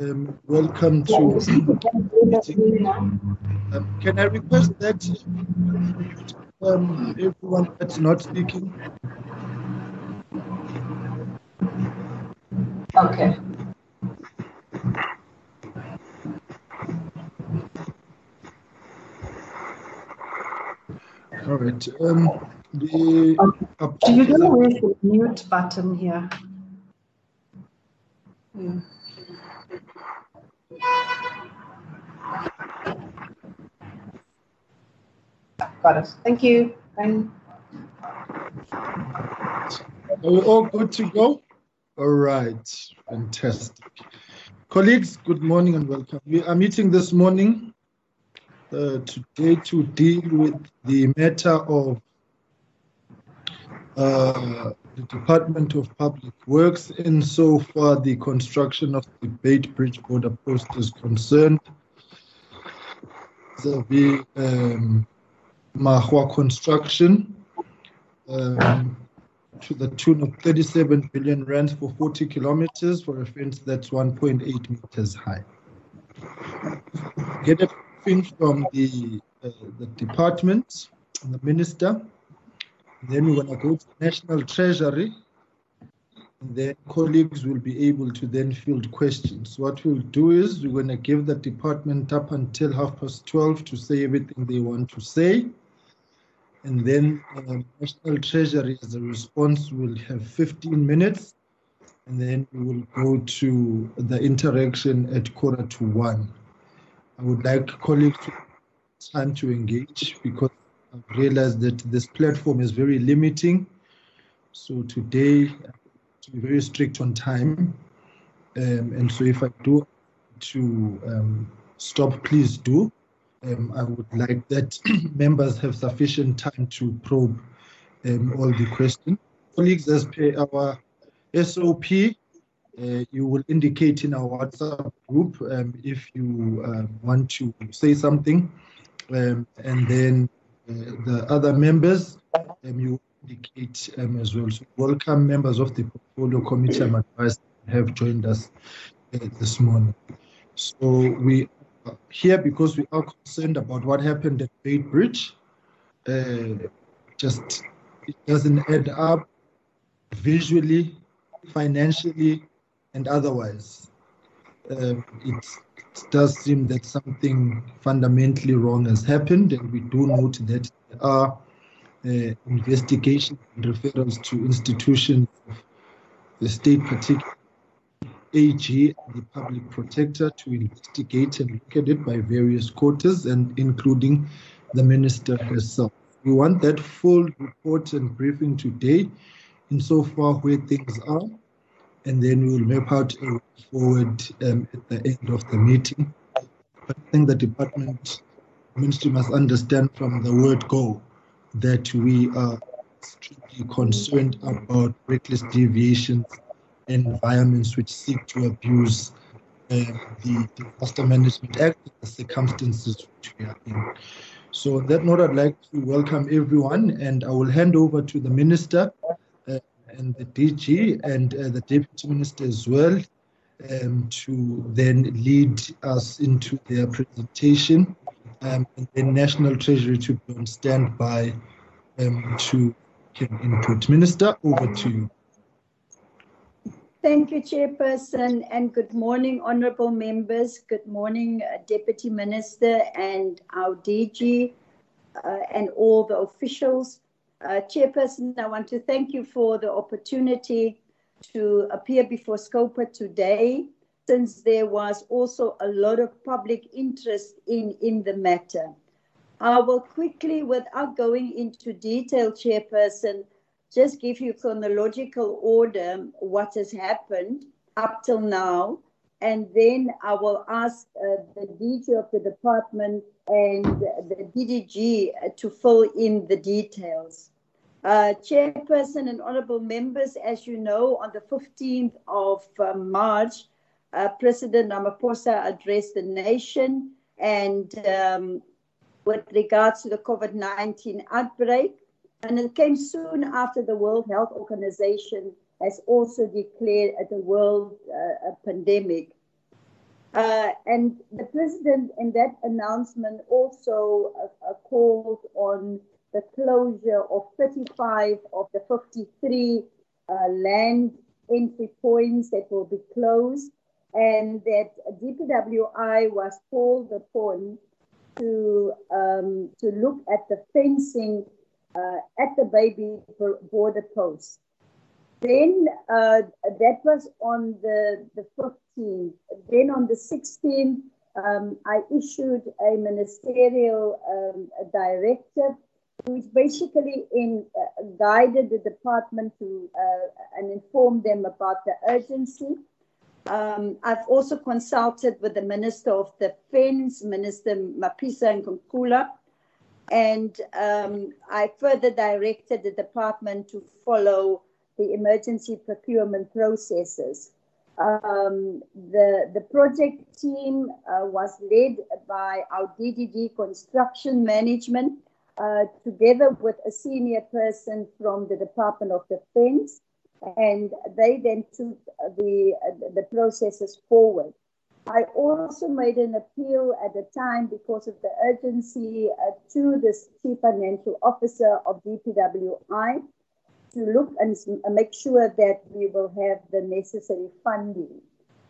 Um, welcome to meeting. Um, can I request that um, everyone that's not speaking? Okay. All right. Um, the Do you know where's the mute button here? Hmm. Got it. Thank you. Are we all good to go? All right, fantastic. Colleagues, good morning and welcome. We are meeting this morning uh, today to deal with the matter of uh, the Department of Public Works insofar the construction of the Beitbridge border post is concerned. there The um, Magwa construction um, to the tune of 37 billion rands for 40 kilometers for a fence that's 1.8 meters high. Get a briefing from the, uh, the department, the minister. Then we're going to go to National Treasury. Then colleagues will be able to then field questions. What we'll do is we're going to give the department up until half past 12 to say everything they want to say and then uh, National Treasury as a response will have 15 minutes, and then we will go to the interaction at quarter to one. I would like colleagues to time to engage because I've realized that this platform is very limiting. So today, to be very strict on time. Um, and so if I do to um, stop, please do um, I would like that members have sufficient time to probe um, all the questions. Colleagues, as per our SOP, uh, you will indicate in our WhatsApp group um, if you uh, want to say something, um, and then the other members, um, you indicate um, as well. So welcome members of the Portfolio Committee. I'm advised have joined us uh, this morning. So we are here because we are concerned about what happened at Beitbridge. Uh, just it doesn't add up visually, financially, and otherwise. Uh, it, it does seem that something fundamentally wrong has happened, and we do note that there are uh, investigations and referrals to institutions of the state, particularly AG and the public protector to investigate and look at it by various quarters and including the minister herself. We want that full report and briefing today insofar where things are, and then we will map out a way forward um, at the end of the meeting. But I think the department ministry must understand from the word go that we are extremely concerned about reckless deviations and environments which seek to abuse uh, the Disaster Management Act and the circumstances which we are in. So, on that note, I'd like to welcome everyone, and I will hand over to the Minister and the DG and uh, the Deputy Minister as well um, to then lead us into their presentation, um, and then National Treasury to be on standby um, to give input. Minister, over to you. Thank you, Chairperson, and good morning, honorable members. Good morning, uh, Deputy Minister and our DG uh, and all the officials. Uh, Chairperson, I want to thank you for the opportunity to appear before SCOPA today, since there was also a lot of public interest in, in the matter. I will quickly, without going into detail, Chairperson, just give you chronological order what has happened up till now. And then I will ask uh, the DG of the department and the DDG to fill in the details. Uh, Chairperson and honorable members, as you know, on the 15th of uh, March, uh, President Ramaphosa addressed the nation and um, with regards to the COVID 19 outbreak. And it came soon after the World Health Organization has also declared a world uh, a pandemic. Uh, and the president in that announcement also uh, uh, called on the closure of 35 of the 53 uh, land entry points that will be closed and that DPWI was called upon to um, to look at the fencing uh, at the baby border post. Then uh, that was on the, the 15th. Then on the 16th, um, I issued a ministerial um, a directive which basically in, uh, guided the department to uh, and informed them about the urgency. Um, I've also consulted with the Minister of Defense, Minister Mapisa and um, I further directed the department to follow the emergency procurement processes. Um, the, the project team uh, was led by our DDG construction management uh, together with a senior person from the Department of Defense. And they then took the, uh, the processes forward. I also made an appeal at the time because of the urgency uh, to the Chief Financial Officer of DPWI to look and make sure that we will have the necessary funding.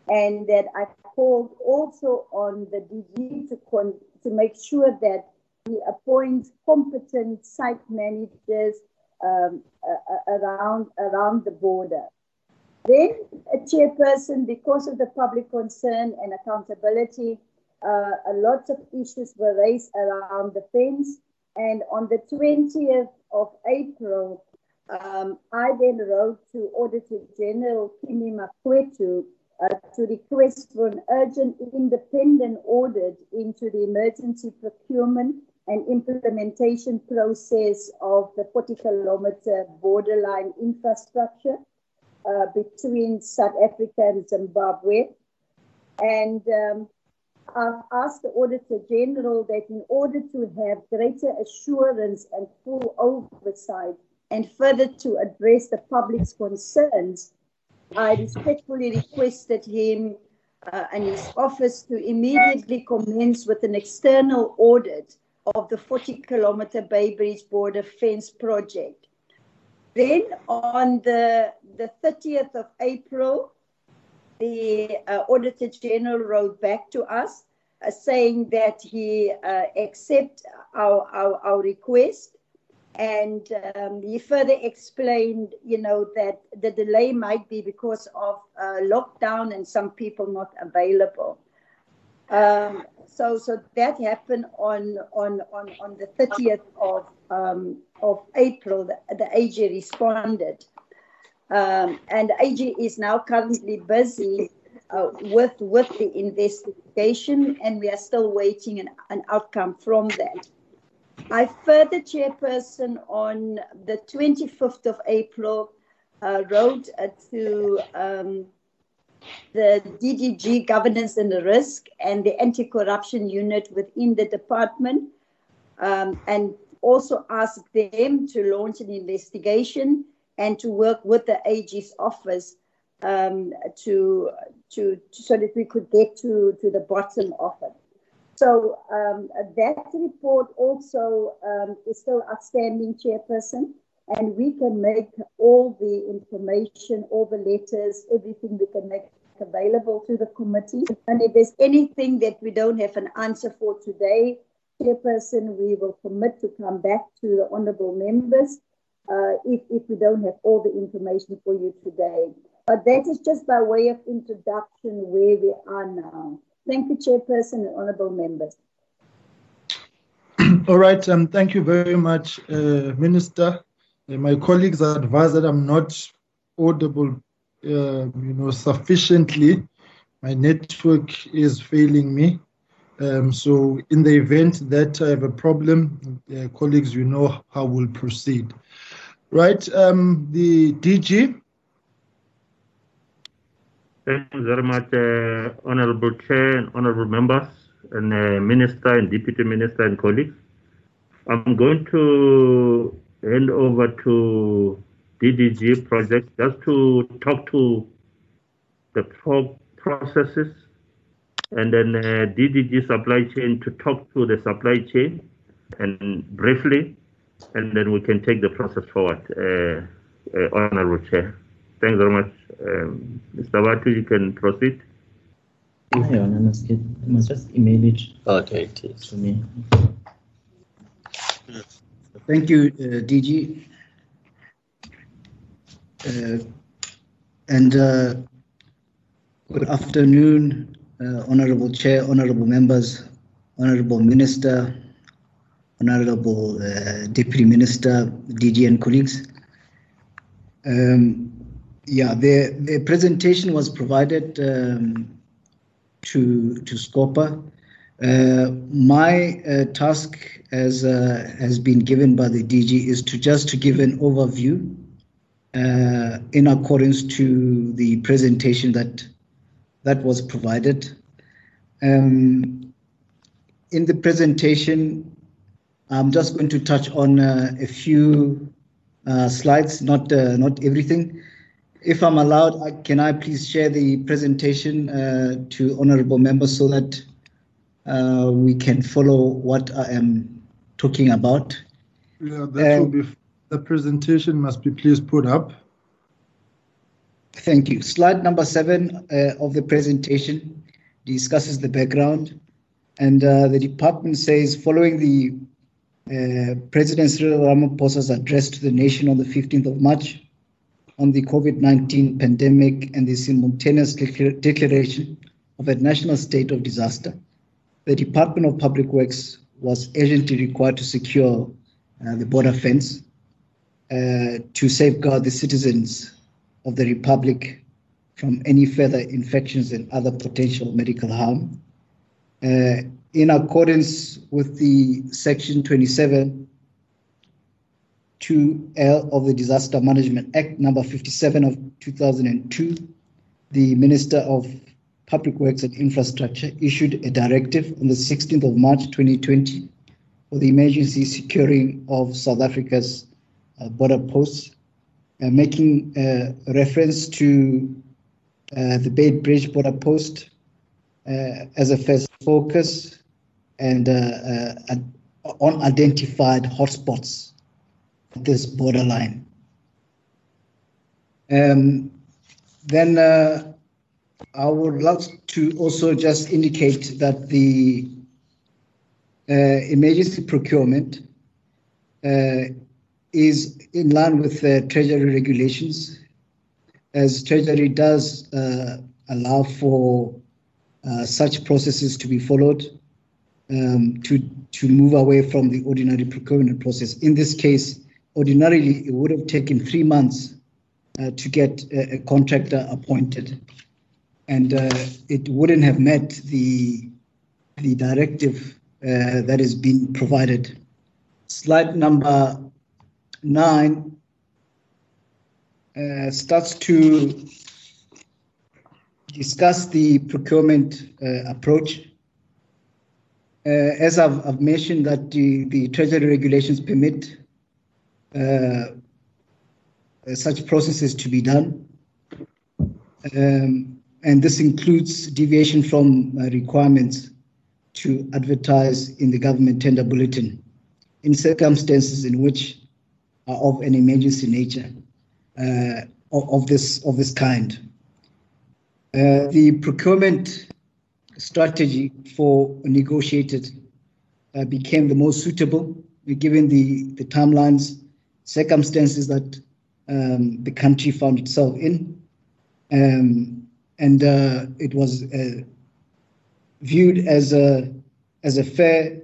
And that I called also on the DG to, con- to make sure that we appoint competent site managers um, uh, around, around the border. Then, a chairperson, because of the public concern and accountability, uh, a lot of issues were raised around the fence. And on the 20th of April, um, I then wrote to Auditor General Kimi Makwetu uh, to request for an urgent independent audit into the emergency procurement and implementation process of the 40 kilometer borderline infrastructure uh, between South Africa and Zimbabwe. And um, I've asked the Auditor General that in order to have greater assurance and full oversight and further to address the public's concerns, I respectfully requested him uh, and his office to immediately commence with an external audit of the 40 kilometer Beitbridge border fence project. Then on the, the 30th of April, the uh, Auditor General wrote back to us uh, saying that he uh, accept our, our, our request and um, he further explained, you know, that the delay might be because of uh, lockdown and some people not available. Um, so, so that happened on on on, on the 30th of um, of April. The, the AG responded, um, and AG is now currently busy uh, with with the investigation, and we are still waiting an, an outcome from that. I further, Chairperson, on the 25th of April, uh, wrote uh, to um, the DDG Governance and the Risk and the Anti Corruption Unit within the department, um, and also asked them to launch an investigation and to work with the AG's office um, to, to, so that we could get to, to the bottom of it. So um, that report also um, is still outstanding, Chairperson, and we can make all the information, all the letters, everything we can make available to the committee. And if there's anything that we don't have an answer for today, Chairperson, we will commit to come back to the honourable members uh, if, if we don't have all the information for you today. But that is just by way of introduction where we are now. Thank you, Chairperson and honorable members. All right, um, thank you very much, uh, Minister. Uh, my colleagues advise that I'm not audible, uh, you know, sufficiently. My network is failing me. Um, so, in the event that I have a problem, uh, colleagues, you know how we'll proceed. Right, um, the DG. Thank you very much, uh, Honorable Chair and Honorable Members, and uh, Minister and Deputy Minister and colleagues. I'm going to hand over to DDG project just to talk to the pro processes and then uh, DDG supply chain to talk to the supply chain and briefly, and then we can take the process forward. Uh, uh, Honorable Chair. Thanks very much. Um, Mr. Batu, you can proceed. Hang on, I must, get, I must just email it Okay, it is. to me. Thank you, uh, DG. Uh, and uh, good afternoon, uh, Honorable Chair, Honorable Members, Honorable Minister, Honorable uh, Deputy Minister, DG and colleagues. Um, yeah, the, the presentation was provided um, to, to SCOPA. Uh, my uh, task as uh, has been given by the DG is to just to give an overview uh, in accordance to the presentation that that was provided. Um, in the presentation, I'm just going to touch on uh, a few uh, slides, not not everything. If I'm allowed, can I please share the presentation to honourable members so that uh, we can follow what I am talking about. Yeah, that will be, the presentation must be please put up. Thank you. Slide number seven uh, of the presentation discusses the background. And uh, the department says, following the uh, President Cyril Ramaphosa's address to the nation on the 15th of March on the COVID-19 pandemic and the simultaneous declaration of a national state of disaster, the Department of Public Works was urgently required to secure uh, the border fence uh, to safeguard the citizens of the Republic from any further infections and other potential medical harm. Uh, in accordance with the Section 27 2L of the Disaster Management Act number 57 of 2002, the Minister of Public Works and Infrastructure issued a directive on the 16th of March 2020 for the emergency securing of South Africa's uh, border posts, uh, making uh, reference to uh, the Beitbridge border post uh, as a first focus and uh, on identified hotspots this borderline. Um, then I would like to also just indicate that the uh, emergency procurement uh, is in line with the Treasury regulations, as Treasury does uh, allow for uh, such processes to be followed um, to, to move away from the ordinary procurement process. In this case, ordinarily, it would have taken three months uh, to get a, a contractor appointed and uh, it wouldn't have met the the directive uh, that has been provided. Slide number nine uh, starts to discuss the procurement uh, approach. Uh, as I've, I've, mentioned that the, the Treasury regulations permit uh, such processes to be done. Um, and this includes deviation from uh, requirements to advertise in the government tender bulletin in circumstances in which are of an emergency nature uh, of, of, this of this kind. Uh, the procurement strategy for negotiated uh, became the most suitable given the, the timelines, circumstances that um, the country found itself in. Um, and uh, it was uh, viewed as a as a fair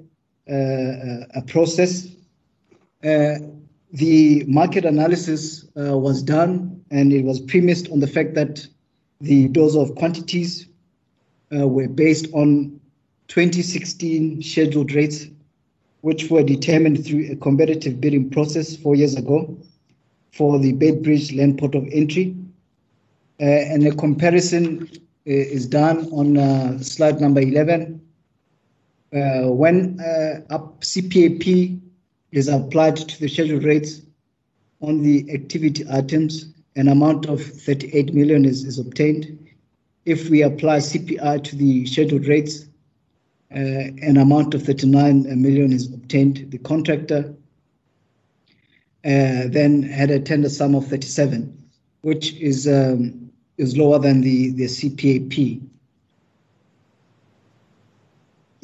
uh, a process. the market analysis was done, and it was premised on the fact that the dose of quantities were based on 2016 scheduled rates, which were determined through a competitive bidding process four years ago for the Beitbridge Land Port of Entry uh, and a comparison uh, is done on uh, slide number 11. when up CPAP is applied to the scheduled rates on the activity items, an amount of 38 million is, is obtained. if we apply CPI to the scheduled rates, uh, an amount of 39 million is obtained. The contractor uh, then had a tender sum of 37, which is um, is lower than the, the CPAP.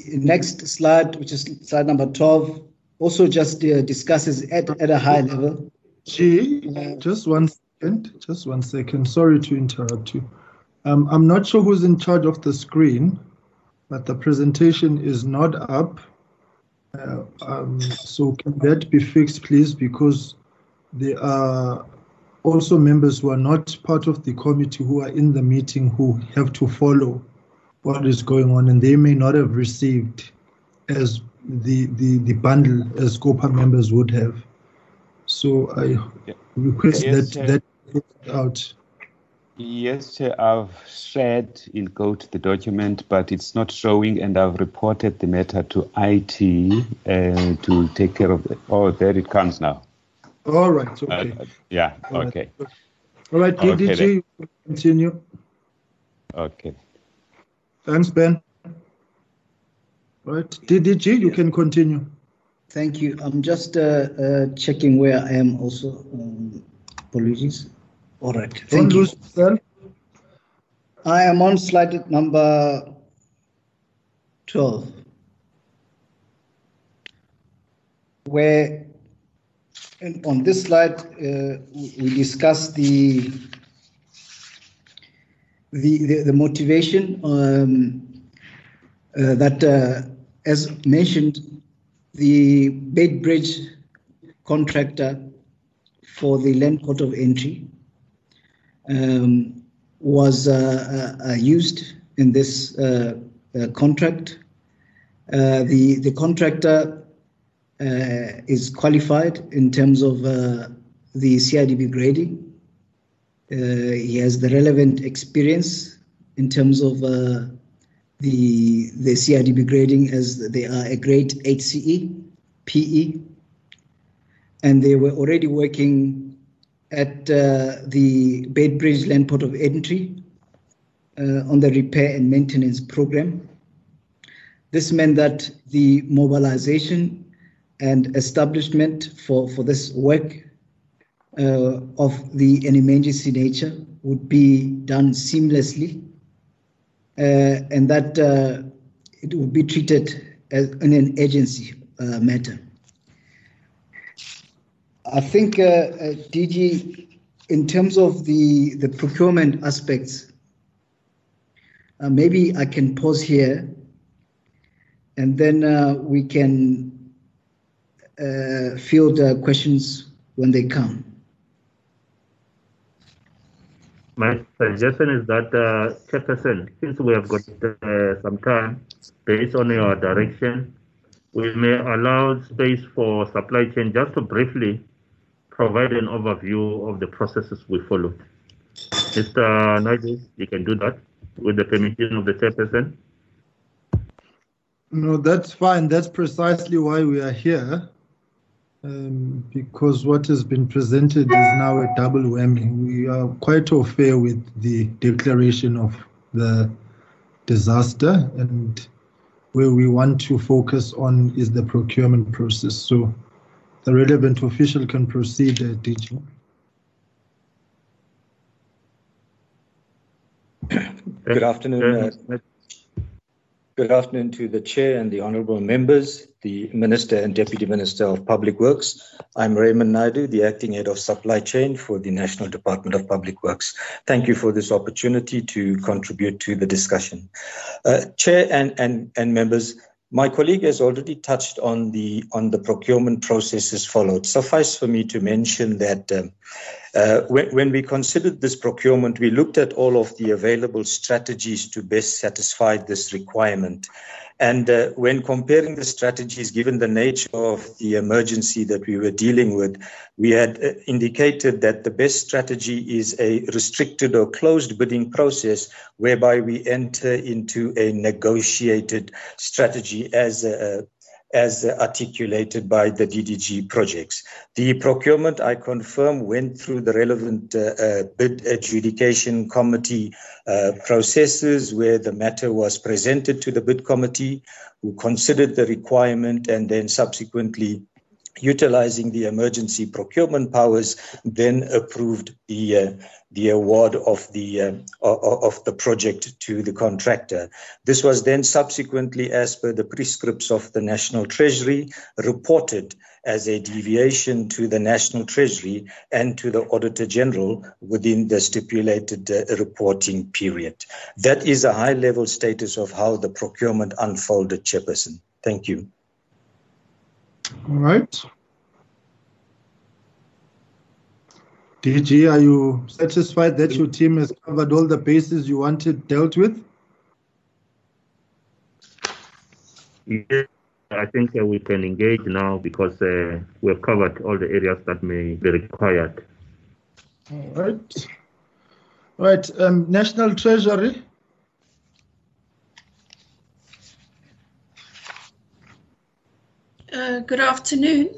Next slide, which is slide number 12, also just uh, discusses at, at a high level. G, just one second, just one second. Sorry to interrupt you. Um, I'm not sure who's in charge of the screen, but the presentation is not up. Uh, um, so can that be fixed, please? Because there are also members who are not part of the committee who are in the meeting who have to follow what is going on, and they may not have received as the the, the bundle as COPA members would have. So I request Yes, that Chair. that out. Yes, Chair, I've shared in Code the document, but it's not showing, and I've reported the matter to IT uh, to take care of it. Oh, there it comes now. All right. Uh, Okay. yeah, All right. okay, All right. Okay, DDG, then. you continue. okay. Thanks, Ben. All right. DDG, you can continue. Thank you. I'm just uh, uh, checking where I am also. Um, apologies. All right. Don't Thank you. lose yourself. I am on slide number 12, where and on this slide uh, we we discuss the the, the, the motivation um, uh, that, uh, as mentioned, the Beitbridge contractor for the land port of entry um, was uh, uh, uh, used in this contract. The the contractor is qualified in terms of the CIDB grading. He has the relevant experience in terms of the the CIDB grading as they are a grade 8CE, PE, and they were already working at uh, the Beitbridge Land Port of Entry uh, on the repair and maintenance program. This meant that the mobilization and establishment for, for this work uh, of the an emergency nature would be done seamlessly uh, and that uh, it would be treated as in an agency uh, matter. I think, uh, uh, DG, in terms of the, the procurement aspects, uh, maybe I can pause here and then uh, we can uh, field uh, questions when they come. My suggestion is that, uh, Chairperson, since we have got some time, based on your direction, we may allow space for supply chain just to briefly provide an overview of the processes we follow. Mr. Naidu, you can do that with the permission of the chairperson. No, that's fine. That's precisely why we are here. Um, because what has been presented is now a double whammy. We are quite au fait with the declaration of the disaster, and where we want to focus on is the procurement process. So the relevant official can proceed, uh, DG. Good afternoon. uh, Good afternoon to the Chair and the Honourable Members, the Minister and Deputy Minister of Public Works. I'm Raymond Naidu, the Acting Head of Supply Chain for the National Department of Public Works. Thank you for this opportunity to contribute to the discussion. Uh, Chair and, and, and members, my colleague has already touched on the on the procurement processes followed. Suffice for me to mention that um, uh, when, when we considered this procurement, we looked at all of the available strategies to best satisfy this requirement. And uh, when comparing the strategies, given the nature of the emergency that we were dealing with, we had uh, indicated that the best strategy is a restricted or closed bidding process whereby we enter into a negotiated strategy as uh, as articulated by the DDG projects. The procurement, I confirm, went through the relevant uh, uh, bid adjudication committee uh, processes where the matter was presented to the bid committee, who considered the requirement and then subsequently utilizing the emergency procurement powers, then approved the uh, the award of the uh, of the project to the contractor. This was then subsequently, as per the prescripts of the National Treasury, reported as a deviation to the National Treasury and to the Auditor General within the stipulated uh, reporting period. That is a high-level status of how the procurement unfolded, Chairperson. Thank you. All right. DG, are you satisfied that your team has covered all the bases you wanted dealt with? Yes, I think uh, we can engage now because uh, we've covered all the areas that may be required. All right. All right, um, National Treasury. Uh, good afternoon.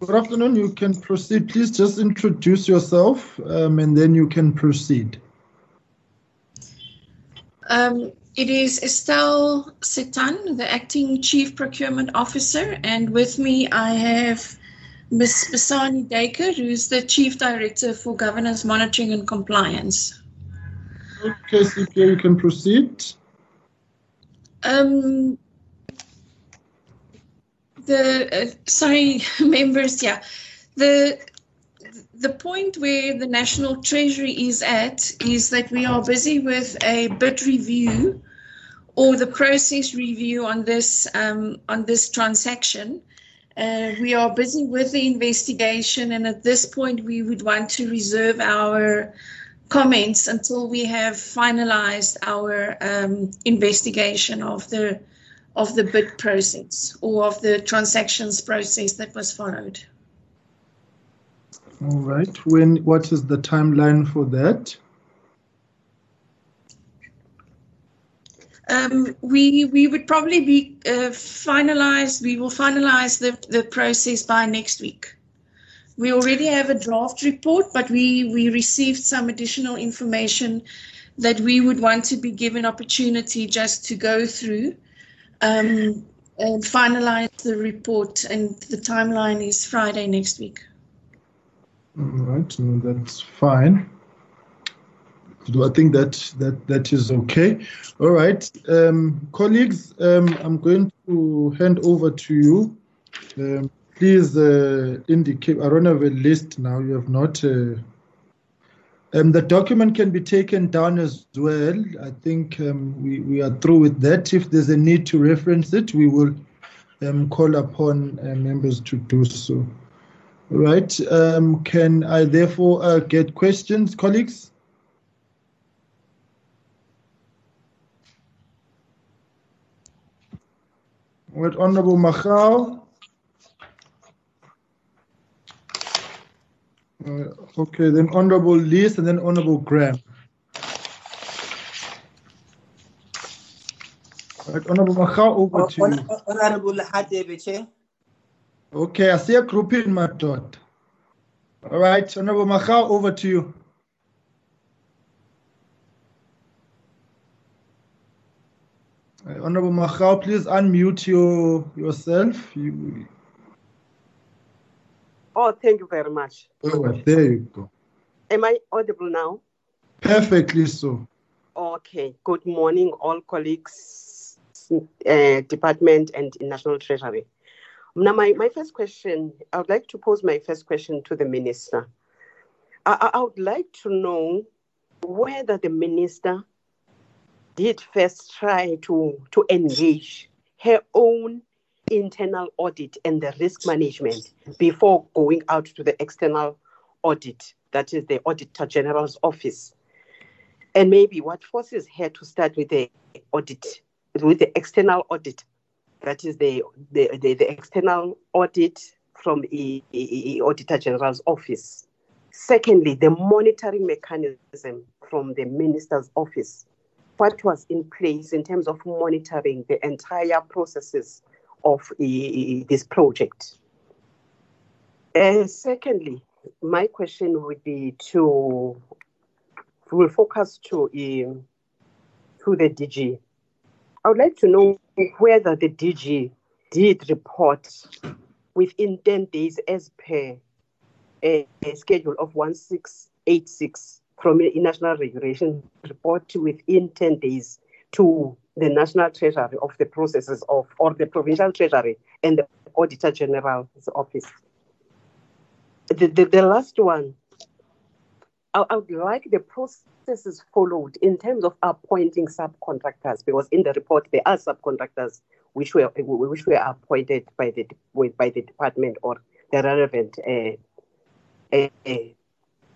Good afternoon. You can proceed. Please just introduce yourself um, and then you can proceed. Um, it is Estelle Setan, the Acting Chief Procurement Officer, and with me I have Ms. Basani Daker, who's the Chief Director for Governance Monitoring and Compliance. Okay, CPA, you can proceed. Um, the uh, sorry members yeah. The the point where the national treasury is at is that we are busy with a bid review or the process review on this um, on this transaction. Uh, we are busy with the investigation and at this point we would want to reserve our comments until we have finalized our um, investigation of the of the bid process or of the transactions process that was followed. All right. When? What is the timeline for that? Um, we we would probably be uh, finalized. We will finalize the the process by next week. We already have a draft report, but we we received some additional information that we would want to be given opportunity just to go through um, and finalize the report, and the timeline is Friday next week. All right, that's fine. Do I think that that that is okay. All right, um, colleagues, um, I'm going to hand over to you. Um, please uh, indicate. I don't have a list now. You have not. Uh, um, the document can be taken down as well. I think um, we, we are through with that. If there's a need to reference it, we will um, call upon uh, members to do so. Right. Um, can I therefore uh, get questions, colleagues? With Honorable Machau. Uh, okay, then Honorable Lees and then Honorable Graham. Right, Honorable Machau, over to you. Honorable Hadebe, Okay, I see a group in my dot. All right, Honorable Machau, over to you. Uh, Honorable Machau, please unmute your, yourself. You, Oh, thank you very much. oh, there you go. Am I audible now? Perfectly so. Okay. Good morning, all colleagues, uh, department, and National Treasury. Now, my, my first question, I would like to pose my first question to the minister. I, I would like to know whether the minister did first try to, to engage her own internal audit and the risk management before going out to the external audit, that is the Auditor General's office. And maybe what forces her to start with the audit, with the external audit, that is the, the, the, the external audit from the Auditor General's office. Secondly, the monitoring mechanism from the minister's office what was in place in terms of monitoring the entire processes of this project. Uh, secondly, my question would be to will focus to um, to the DG. I would like to know whether the DG did report within 10 days as per a, a schedule of 1686 from a national regulation report within 10 days to the national treasury of the processes of or the provincial treasury and the auditor general's office the, the, the last one I, I would like the processes followed in terms of appointing subcontractors because in the report there are subcontractors which were which were appointed by the by the department or the relevant uh, uh,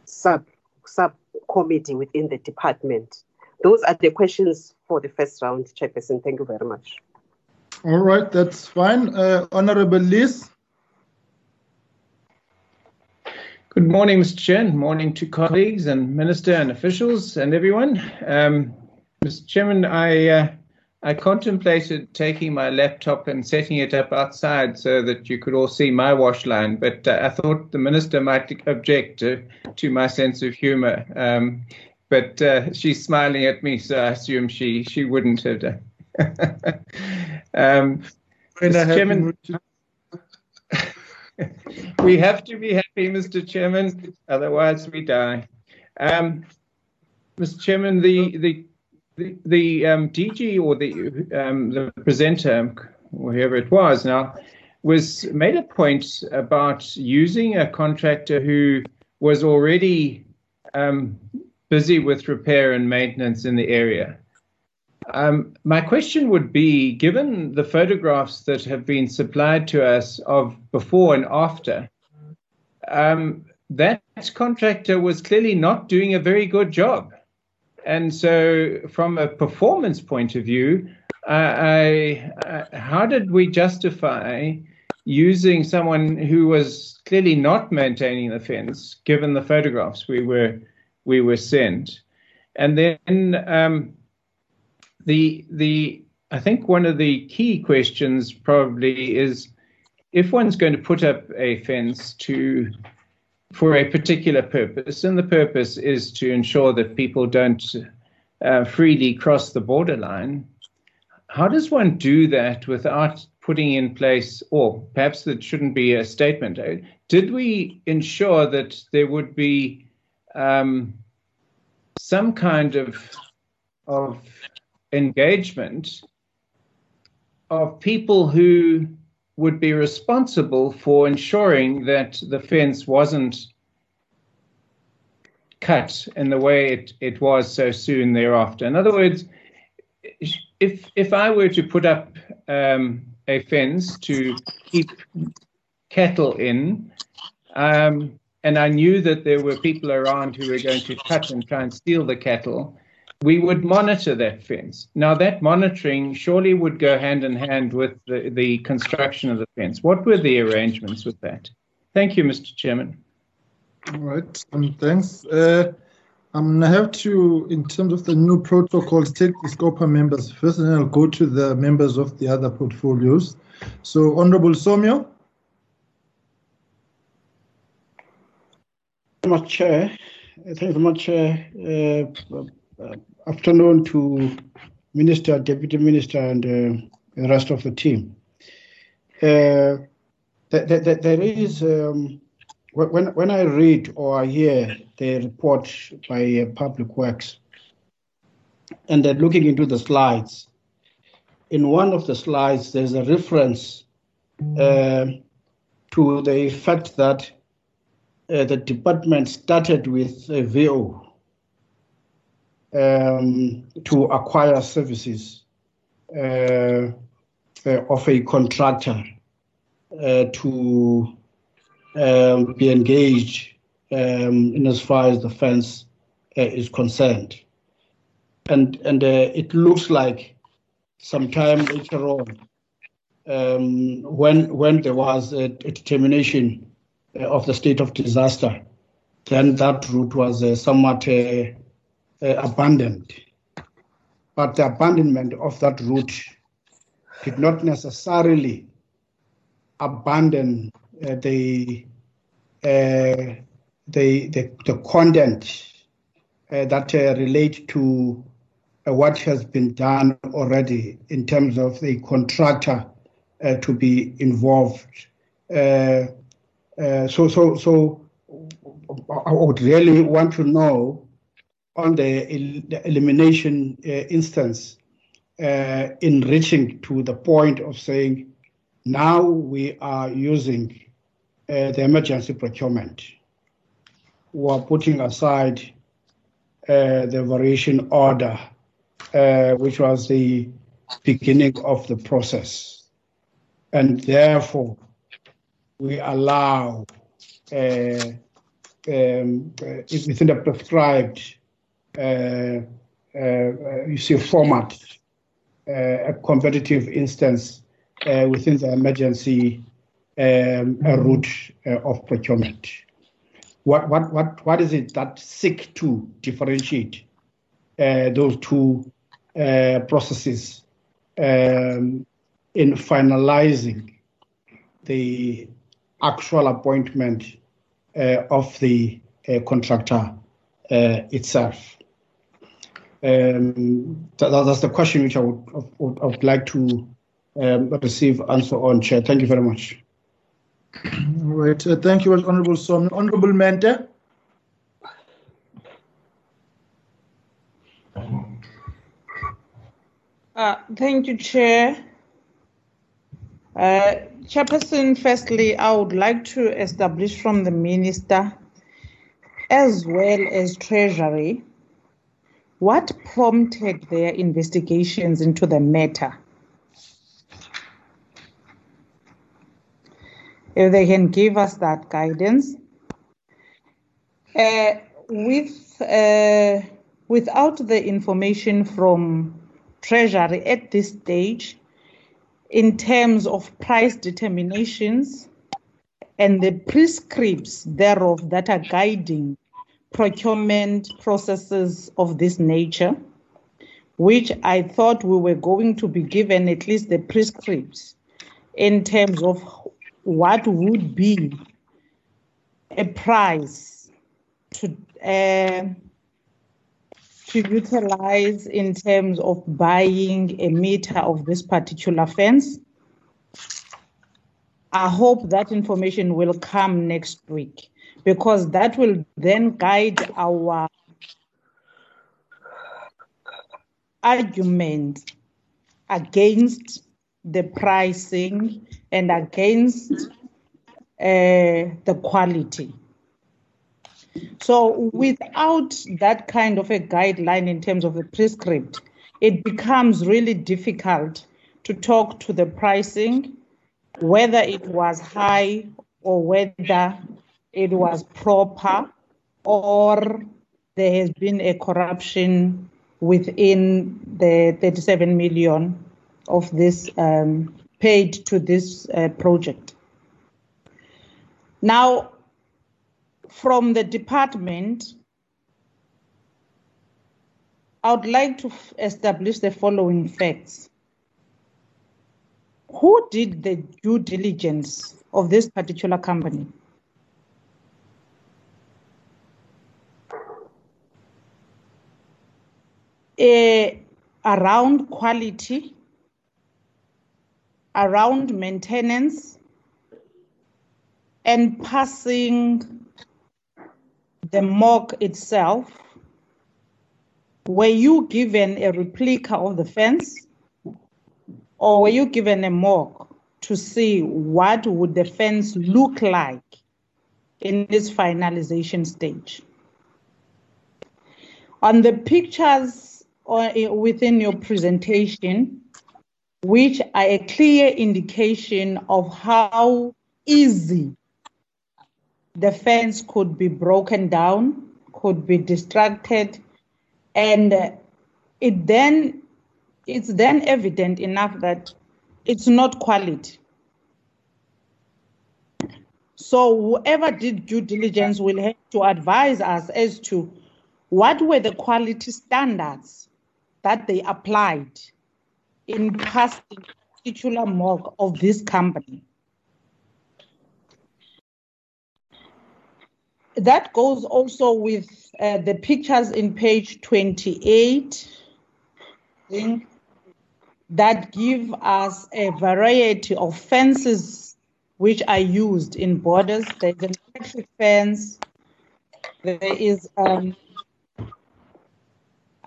sub subcommittee within the department. Those are the questions for the first round, Chairperson. Thank you very much. All right, that's fine. Uh, Honorable Lees. Good morning, Mr. Chair. Morning to colleagues and minister and officials and everyone. Um, Mr. Chairman, I uh, I contemplated taking my laptop and setting it up outside so that you could all see my wash line, but uh, I thought the minister might object to, to my sense of humor. Um, but uh, she's smiling at me, so I assume she, she wouldn't have done. um, Mr. Chairman, we have to be happy, Mr. Chairman, otherwise we die. Um, Mr. Chairman, the, the the, the um, DG or the um, the presenter, whoever it was now, was made a point about using a contractor who was already um, busy with repair and maintenance in the area. Um, my question would be given the photographs that have been supplied to us of before and after, um, that contractor was clearly not doing a very good job. And so, from a performance point of view, uh, I, uh, how did we justify using someone who was clearly not maintaining the fence, given the photographs we were we were sent? And then um, the the I think one of the key questions probably is if one's going to put up a fence to for a particular purpose, and the purpose is to ensure that people don't uh, freely cross the borderline. How does one do that without putting in place, or perhaps it shouldn't be a statement? Uh, did we ensure that there would be um, some kind of of engagement of people who would be responsible for ensuring that the fence wasn't cut in the way it, it was so soon thereafter. In other words, if if I were to put up um, a fence to keep cattle in, um, and I knew that there were people around who were going to cut and try and steal the cattle, we would monitor that fence. Now, that monitoring surely would go hand in hand with the, the construction of the fence. What were the arrangements with that? Thank you, Mr. Chairman. All right, um, thanks. Uh, I'm gonna have to, in terms of the new protocols, take the SCOPA members first, and then I'll go to the members of the other portfolios. So, Honorable Somyo. Thank you much, Chair. Thank you very much. Uh, uh, uh, afternoon to Minister, Deputy Minister, and uh, the rest of the team. Uh, th- th- there is, um, when, when I read or I hear the report by uh, Public Works, and then looking into the slides, in one of the slides, there's a reference uh, to the fact that uh, the department started with a VO um, to acquire services uh, uh, of a contractor uh, to um, be engaged um, in as far as the fence uh, is concerned. And, and uh, it looks like sometime later on, um, when, when there was a, a determination uh, of the state of disaster, then that route was somewhat uh, abandoned. but the abandonment of that route did not necessarily abandon uh, the, uh, the, the, the content uh, that uh, relate to uh, what has been done already in terms of the contractor uh, to be involved. So, so, so I would really want to know on the, el the elimination instance, in reaching to the point of saying now we are using uh, the emergency procurement. We are putting aside uh, the variation order, uh, which was the beginning of the process. And therefore, we allow uh, um, uh, within the prescribed uh, you see format, a competitive instance uh, within the emergency um, route uh, of procurement. What, what, what, what is it that seek to differentiate uh, those two processes um, in finalizing the actual appointment uh, of the uh, contractor uh, itself. Um, that, that's the question which I would, would, would like to um, receive answer on, Chair. Thank you very much. All right. Uh, thank you, Honorable Som. Honorable Mente. Uh, thank you, Chair. Uh, Chairperson, firstly, I would like to establish from the Minister as well as Treasury what prompted their investigations into the matter if they can give us that guidance. Uh, with uh, without the information from Treasury at this stage, in terms of price determinations and the prescripts thereof that are guiding procurement processes of this nature, which I thought we were going to be given at least the prescripts in terms of what would be a price to uh, to utilize in terms of buying a meter of this particular fence. I hope that information will come next week because that will then guide our argument against the pricing and against uh, the quality. So, without that kind of a guideline in terms of the prescript, it becomes really difficult to talk to the pricing, whether it was high or whether it was proper or there has been a corruption within the 37 million of this um, paid to this uh, project. Now, from the department, I would like to establish the following facts. Who did the due diligence of this particular company? Uh, around quality, around maintenance and passing the mock itself, were you given a replica of the fence or were you given a mock to see what would the fence look like in this finalization stage? On the pictures or within your presentation, which are a clear indication of how easy the fence could be broken down, could be distracted, and it then it's then evident enough that it's not quality. So whoever did due diligence will have to advise us as to what were the quality standards that they applied in passing titular mock of this company. That goes also with uh, the pictures in page 28 that give us a variety of fences which are used in borders. There's an electric fence, there is um,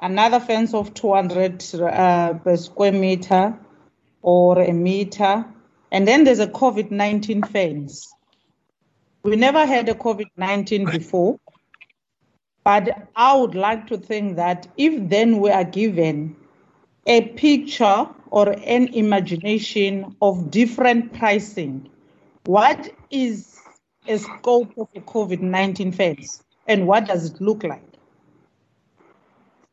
another fence of 200 uh, per square meter or a meter, and then there's a COVID 19 fence. We never had a COVID 19 before, but I would like to think that if then we are given a picture or an imagination of different pricing, what is a scope of a COVID 19 fence and what does it look like?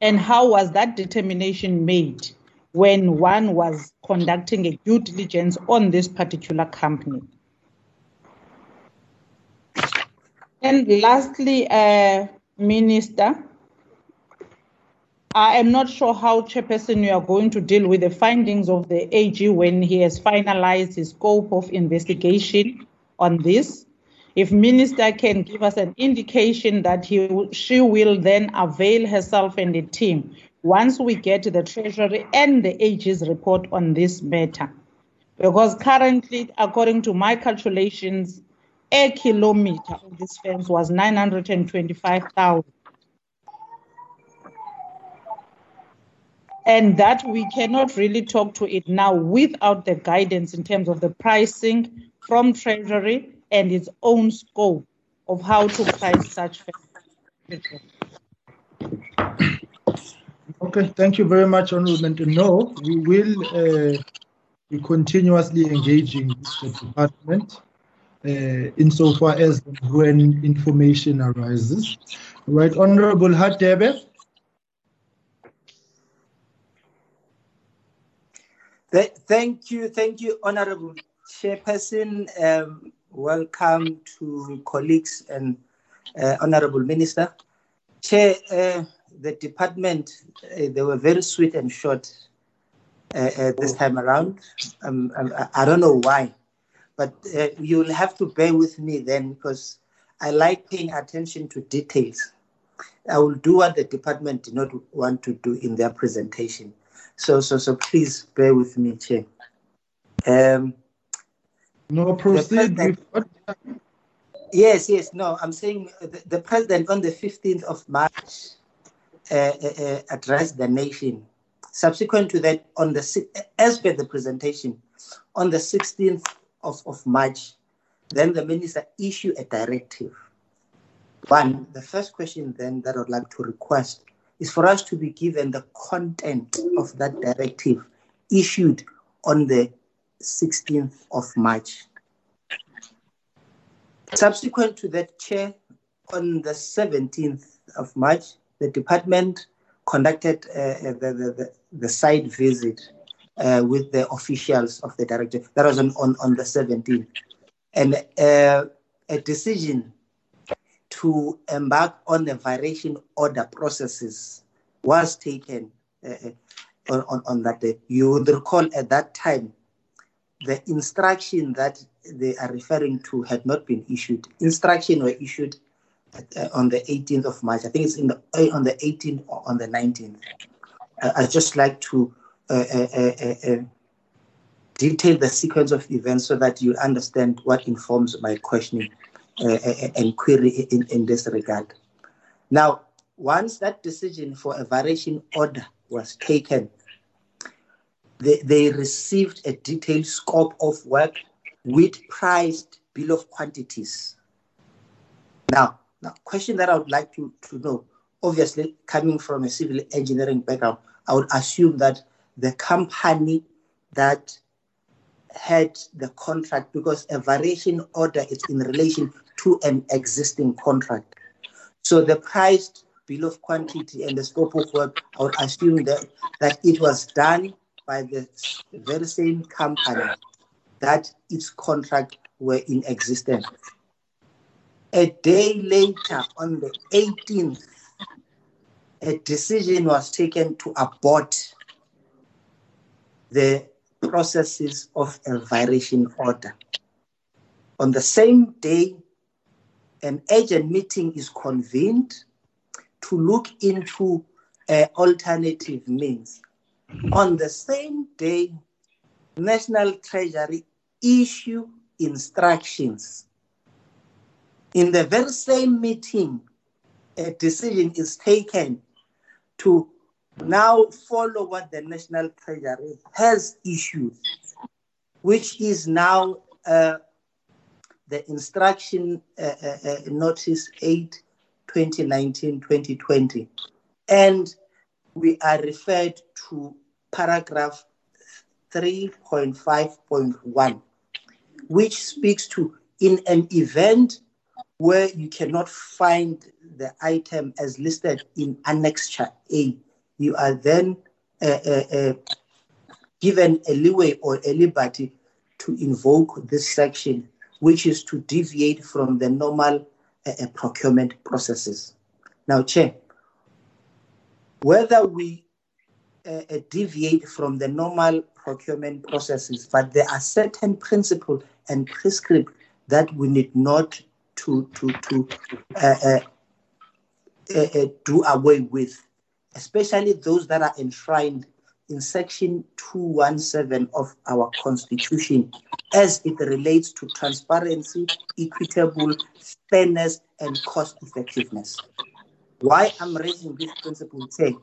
And how was that determination made when one was conducting a due diligence on this particular company? And lastly, uh, Minister, I am not sure how Chairperson you are going to deal with the findings of the AG when he has finalized his scope of investigation on this. If Minister can give us an indication that he, she will then avail herself and the team once we get the Treasury and the AG's report on this matter. Because currently, according to my calculations, a kilometer of this fence was 925,000. And that we cannot really talk to it now without the guidance in terms of the pricing from Treasury and its own scope of how to price such fences. Okay, thank you very much, Honorable. No, we will uh, be continuously engaging with the department insofar as when information arises. Right, Honorable Hadebe. Thank you, thank you, Honorable Chairperson. Um, welcome to colleagues and uh, Honorable Minister. Chair, uh, the department, uh, they were very sweet and short uh, uh, this time around. Um, um I, I don't know why but uh, you'll have to bear with me then because I like paying attention to details. I will do what the department did not want to do in their presentation. So, so, so please bear with me, Chair. Um, no, proceed. yes, yes, no, I'm saying the, the, president on the 15th of March uh, uh, uh, addressed the nation. Subsequent to that, on the as per the presentation, on the 16th of, of March, then the minister issue a directive. One, the first question then that I'd like to request is for us to be given the content of that directive issued on the 16th of March. Subsequent to that, Chair, on the 17th of March, the department conducted uh, the, the, the, the site visit uh, with the officials of the director. That was on, on, on the 17th. And uh, a decision to embark on the variation order processes was taken uh, uh, on, on, that day. You would recall at that time, the instruction that they are referring to had not been issued. Instruction were issued uh, on the 18th of March. I think it's in the, uh, on the 18th or on the 19th. I'd just like to uh, uh, uh, detail the sequence of events so that you understand what informs my questioning uh, and query in, in this regard. Now, once that decision for a variation order was taken, they, they received a detailed scope of work with priced bill of quantities. Now, now question that I would like to, to know, obviously coming from a civil engineering background, I would assume that the company that had the contract because a variation order is in relation to an existing contract. So the price bill of quantity and the scope of work, I would assume that, that it was done by the very same company that its contract were in existence. A day later, on the 18th, a decision was taken to abort the processes of a variation order. On the same day, an urgent meeting is convened to look into uh, alternative means. On the same day, National Treasury issue instructions. In the very same meeting, a decision is taken to now follow what the National Treasury has issued, which is now uh, the instruction uh, uh, uh notice 8 2019 2020. And we are referred to paragraph 3.5.1, which speaks to in an event where you cannot find the item as listed in Annexure A, you are then uh, uh, uh, given a leeway or a liberty to invoke this section, which is to deviate from the normal procurement processes. Now, Chair, whether we uh, deviate from the normal procurement processes, but there are certain principles and prescripts that we need not to to to uh, uh, do away with, especially those that are enshrined in section 217 of our constitution as it relates to transparency, equitable, fairness, and cost effectiveness. Why I'm raising this principle, say,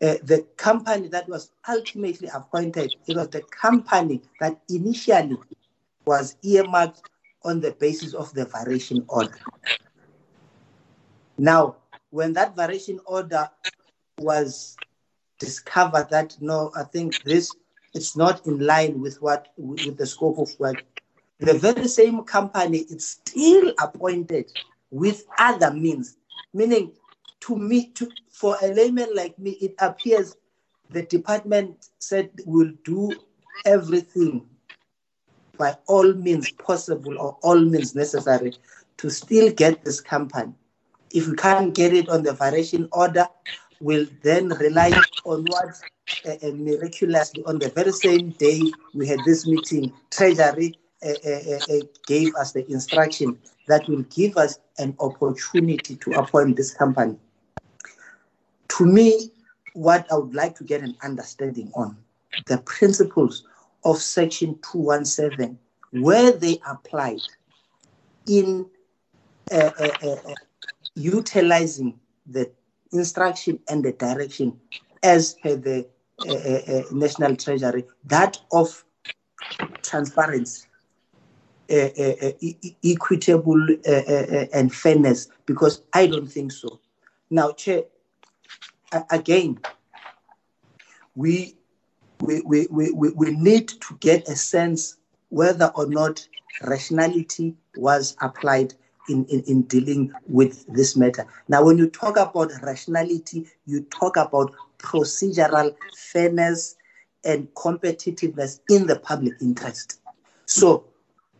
uh, the company that was ultimately appointed, it was the company that initially was earmarked on the basis of the variation order. Now, when that variation order was discovered that no, I think this it's not in line with what with the scope of work. The very same company is still appointed with other means, meaning to me, to, for a layman like me, it appears the department said will do everything by all means possible or all means necessary to still get this company. If we can't get it on the variation order, we'll then rely on what uh, uh, miraculously on the very same day we had this meeting, Treasury uh, gave us the instruction that will give us an opportunity to appoint this company. To me, what I would like to get an understanding on the principles of Section 217, where they applied in uh, uh, uh, utilizing the instruction and the direction as per the uh, uh, uh, National Treasury, that of transparency, e- equitable, and fairness, because I don't think so. Now, Chair, again, we, we, we, we, we need to get a sense whether or not rationality was applied in, in, in dealing with this matter. Now, when you talk about rationality, you talk about procedural fairness and competitiveness in the public interest. So,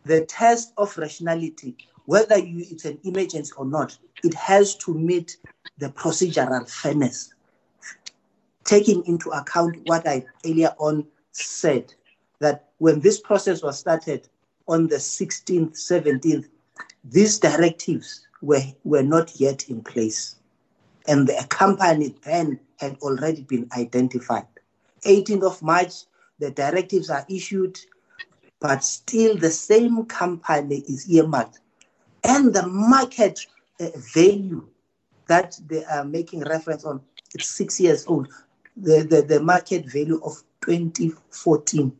the test of rationality, whether you, it's an emergency or not, it has to meet the procedural fairness, taking into account what I earlier on said that when this process was started on the 16th, 17th, these directives were, were not yet in place. And the company then had already been identified. 18th of March, the directives are issued, but still the same company is earmarked. And the market value that they are making reference on, it's six years old. The, the, the market value of 2014,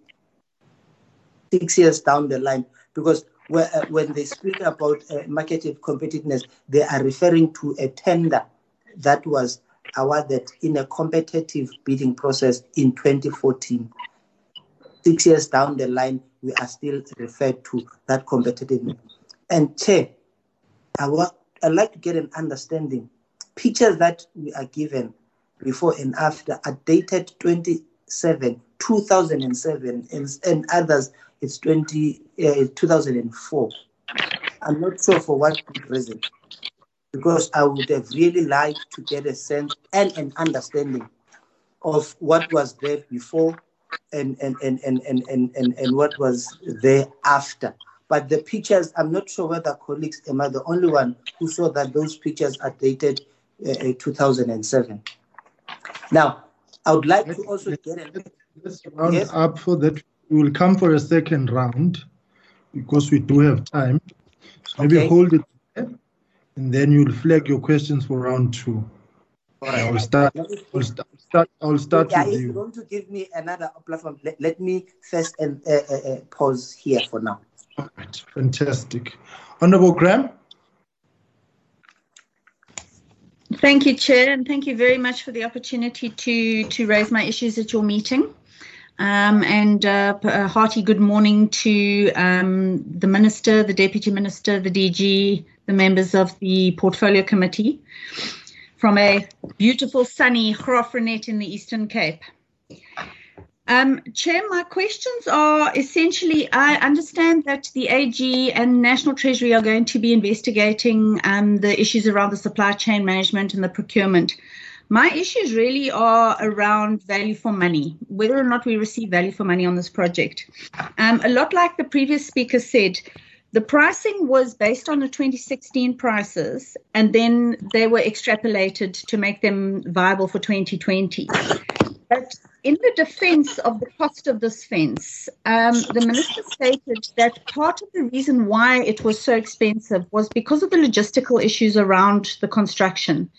six years down the line, because where, uh, when they speak about uh, market competitiveness, they are referring to a tender that was awarded in a competitive bidding process in 2014. Six years down the line, we are still referred to that competitiveness. And Chair, I would I'd like to get an understanding. Pictures that we are given before and after are dated 27, 2007, and, and others it's 20, uh, 2004. I'm not sure for what reason. because I would have really liked to get a sense and an understanding of what was there before and and and and and and, and, and what was there after. But the pictures, I'm not sure whether colleagues am I the only one who saw that those pictures are dated uh, 2007. Now, I would like to also get a let's round yes? up for that. We will come for a second round because we do have time. So maybe okay. hold it there, and then you'll flag your questions for round two. All right, I will start. I'll start. start I'll start yeah, with if you. you're going to give me another platform, let, let me first and uh, uh, uh, pause here for now. All right, fantastic. Honorable Graham. Thank you, Chair, and thank you very much for the opportunity to to raise my issues at your meeting. Um, and uh, a hearty good morning to um, the Minister, the Deputy Minister, the DG, the members of the Portfolio Committee from a beautiful sunny Graaff-Reinet in the Eastern Cape. Um, Chair, my questions are essentially I understand that the AG and National Treasury are going to be investigating um, the issues around the supply chain management and the procurement. My issues really are around value for money, whether or not we receive value for money on this project. Um, a lot like the previous speaker said, the pricing was based on the 2016 prices, and then they were extrapolated to make them viable for 2020. But in the defense of the cost of this fence, um, the minister stated that part of the reason why it was so expensive was because of the logistical issues around the construction.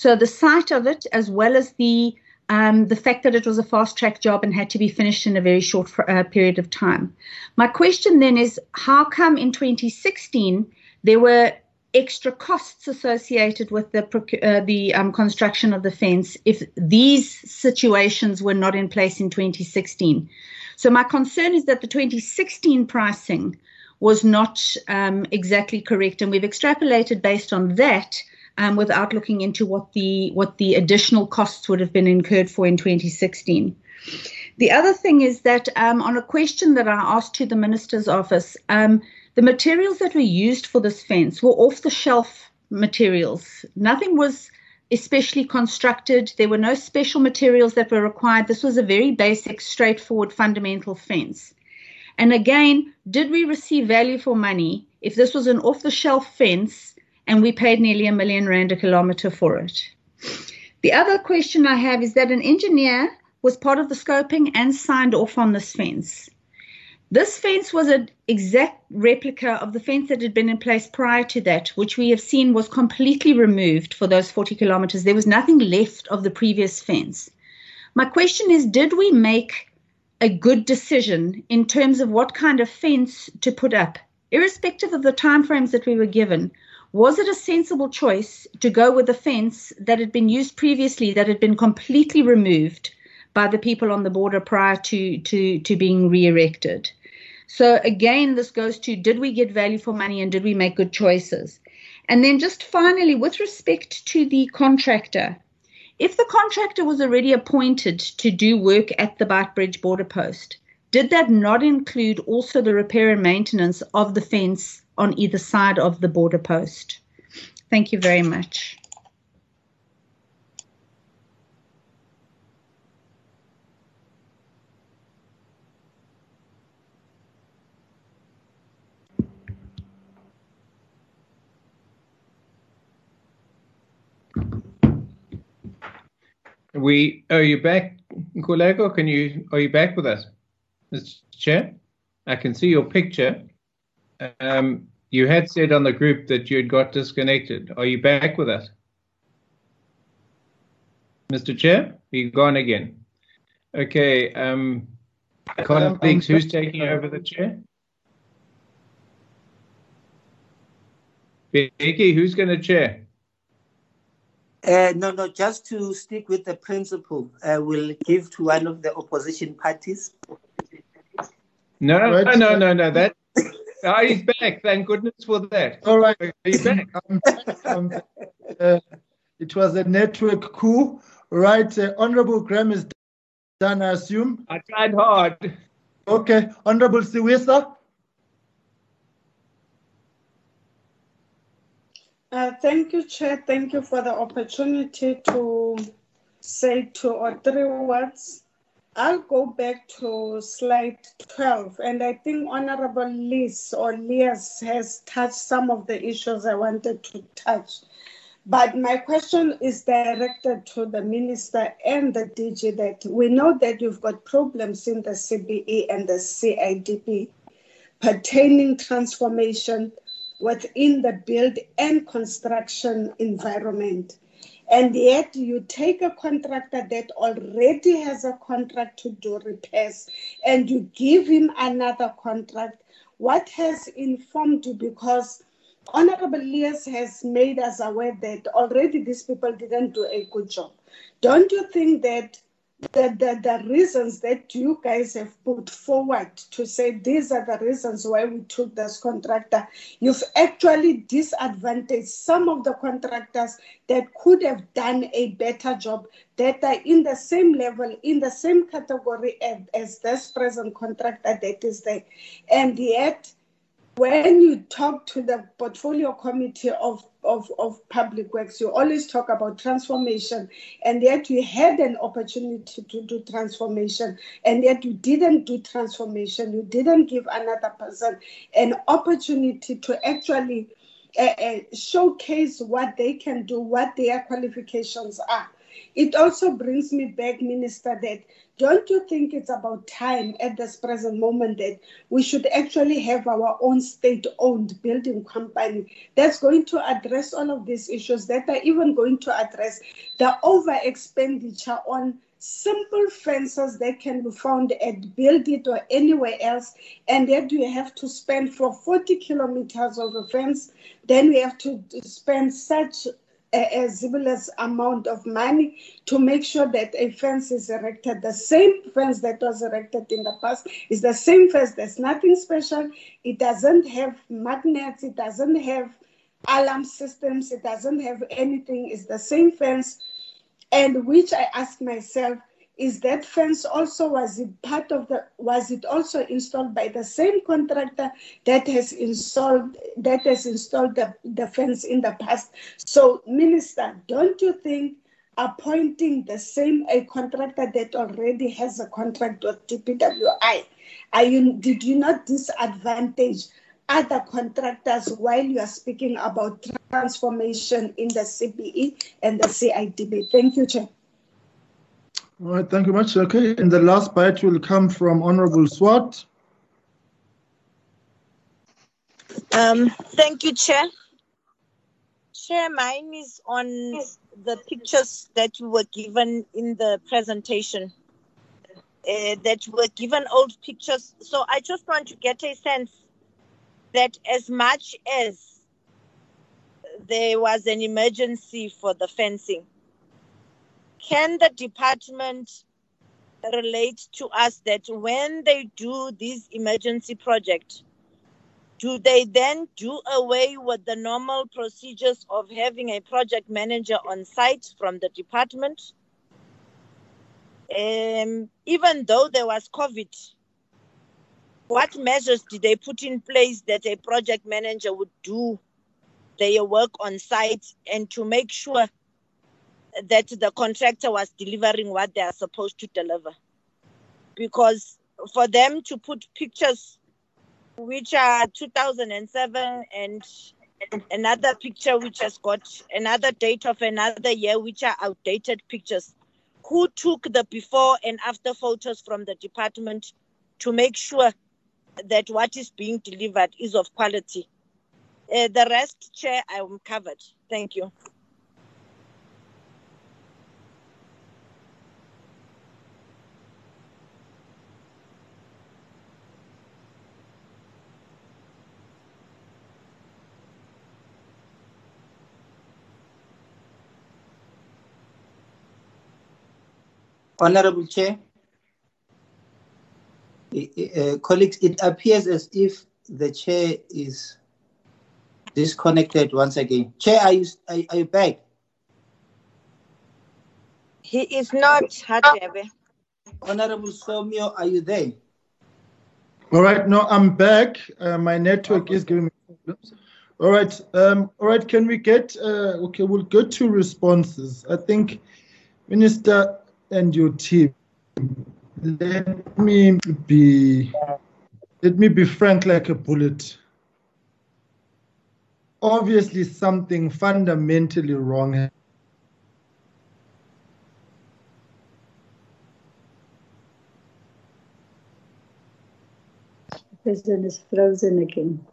So the site of it, as well as the um, the fact that it was a fast track job and had to be finished in a very short uh, period of time. My question then is how come in 2016 there were extra costs associated with the uh, the um, construction of the fence if these situations were not in place in 2016. So my concern is that the 2016 pricing was not um, exactly correct, and we've extrapolated based on that um, without looking into what the what the additional costs would have been incurred for in 2016. The other thing is that um, on a question that I asked to the minister's office, um, the materials that were used for this fence were off the shelf materials. Nothing was especially constructed. There were no special materials that were required. This was a very basic, straightforward, fundamental fence. And again, did we receive value for money if this was an off the shelf fence and we paid nearly a million rand a kilometer for it. The other question I have is that an engineer was part of the scoping and signed off on this fence. This fence was an exact replica of the fence that had been in place prior to that, which we have seen was completely removed for those 40 kilometers. There was nothing left of the previous fence. My question is Did we make a good decision in terms of what kind of fence to put up, irrespective of the timeframes that we were given? Was it a sensible choice to go with a fence that had been used previously, that had been completely removed by the people on the border prior to, to, to being re erected? So, again, this goes to did we get value for money and did we make good choices? And then, just finally, with respect to the contractor, if the contractor was already appointed to do work at the Beitbridge border post, did that not include also the repair and maintenance of the fence on either side of the border post. Thank you very much. We are you back, Nkululeko? Can you are you back with us, Mr. Chair? I can see your picture. Um, you had said on the group that you had got disconnected. Are you back with us? Mr. Chair, you gone again. Okay, um, colleagues, who's taking over the chair? Bheki, who's going to chair? Uh, no, no, just to stick with the principle, uh, we'll give to one of the opposition parties. No, right. no, no, no, that Oh, he's back. Thank goodness for that. All right. He's back. Um, um, uh, it was a network coup. Right. Uh, Honorable Graham is done, I assume. I tried hard. Okay. Honorable Siwisa. Uh, thank you, Chair. Thank you for the opportunity to say two or three words. I'll go back to slide 12, and I think Honorable Liz or Lias has touched some of the issues I wanted to touch. But my question is directed to the minister and the DG that we know that you've got problems in the CBE and the CIDB pertaining transformation within the build and construction environment and yet you take a contractor that already has a contract to do repairs and you give him another contract. What has informed you? Because honorable Lears has made us aware that already these people didn't do a good job. Don't you think that the, the, the reasons that you guys have put forward to say these are the reasons why we took this contractor, you've actually disadvantaged some of the contractors that could have done a better job, that are in the same level, in the same category as, as this present contractor that is there. And yet, when you talk to the portfolio committee of, of, of public works, you always talk about transformation, and yet you had an opportunity to do transformation, and yet you didn't do transformation. You didn't give another person an opportunity to actually uh, uh, showcase what they can do, what their qualifications are. It also brings me back, Minister, that don't you think it's about time at this present moment that we should actually have our own state owned building company that's going to address all of these issues, that are even going to address the over expenditure on simple fences that can be found at Build It or anywhere else, and yet you have to spend for 40 kilometers of a fence, then we have to spend such a, a amount of money to make sure that a fence is erected. The same fence that was erected in the past is the same fence. There's nothing special. It doesn't have magnets. It doesn't have alarm systems. It doesn't have anything. It's the same fence. And which I ask myself, is that fence also was it part of the was it also installed by the same contractor that has installed that has installed the, the fence in the past? So minister don't you think appointing the same a contractor that already has a contract with DPWI are you did you not disadvantage other contractors while you are speaking about transformation in the CBE and the CIDB thank you chair all right, thank you much. Okay, and the last bite will come from Honorable Swart. Um, thank you, Chair. Chair, mine is on the pictures that you were given in the presentation. Uh, that were given old pictures. So I just want to get a sense that as much as there was an emergency for the fencing, can the department relate to us that when they do this emergency project, do they then do away with the normal procedures of having a project manager on site from the department? Um, even though there was COVID, what measures did they put in place that a project manager would do their work on site and to make sure that the contractor was delivering what they are supposed to deliver. Because for them to put pictures which are 2007 and another picture which has got another date of another year which are outdated pictures who took the before and after photos from the department to make sure that what is being delivered is of quality? Uh, the rest chair i'm covered. Thank you Honorable Chair, uh, colleagues, it appears as if the chair is disconnected once again. Chair, are you, are, are you back? He is not, Hadebe. Honorable Somyo, are you there? All right, no, I'm back. Uh, my network is giving me problems. All right. Um, all right. Can we get? Uh, okay, we'll go to responses. I think, Minister and your team. Let me be. Let me be frank like a bullet. Obviously, something fundamentally wrong. Is frozen again.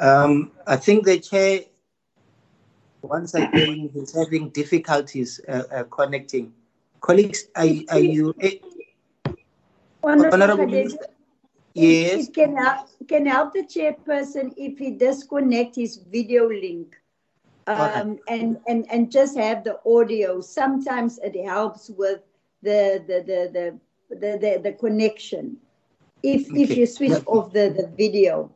Um, I think the chair, once again, is having difficulties uh, uh, connecting. Colleagues, are, are you? eh, Honorable Minister? Yes. It can help, can help the chairperson if he disconnect his video link. Um, and, and, and just have the audio. Sometimes it helps with the, the, the, the, the, the, the connection. If, if you switch off the, the video.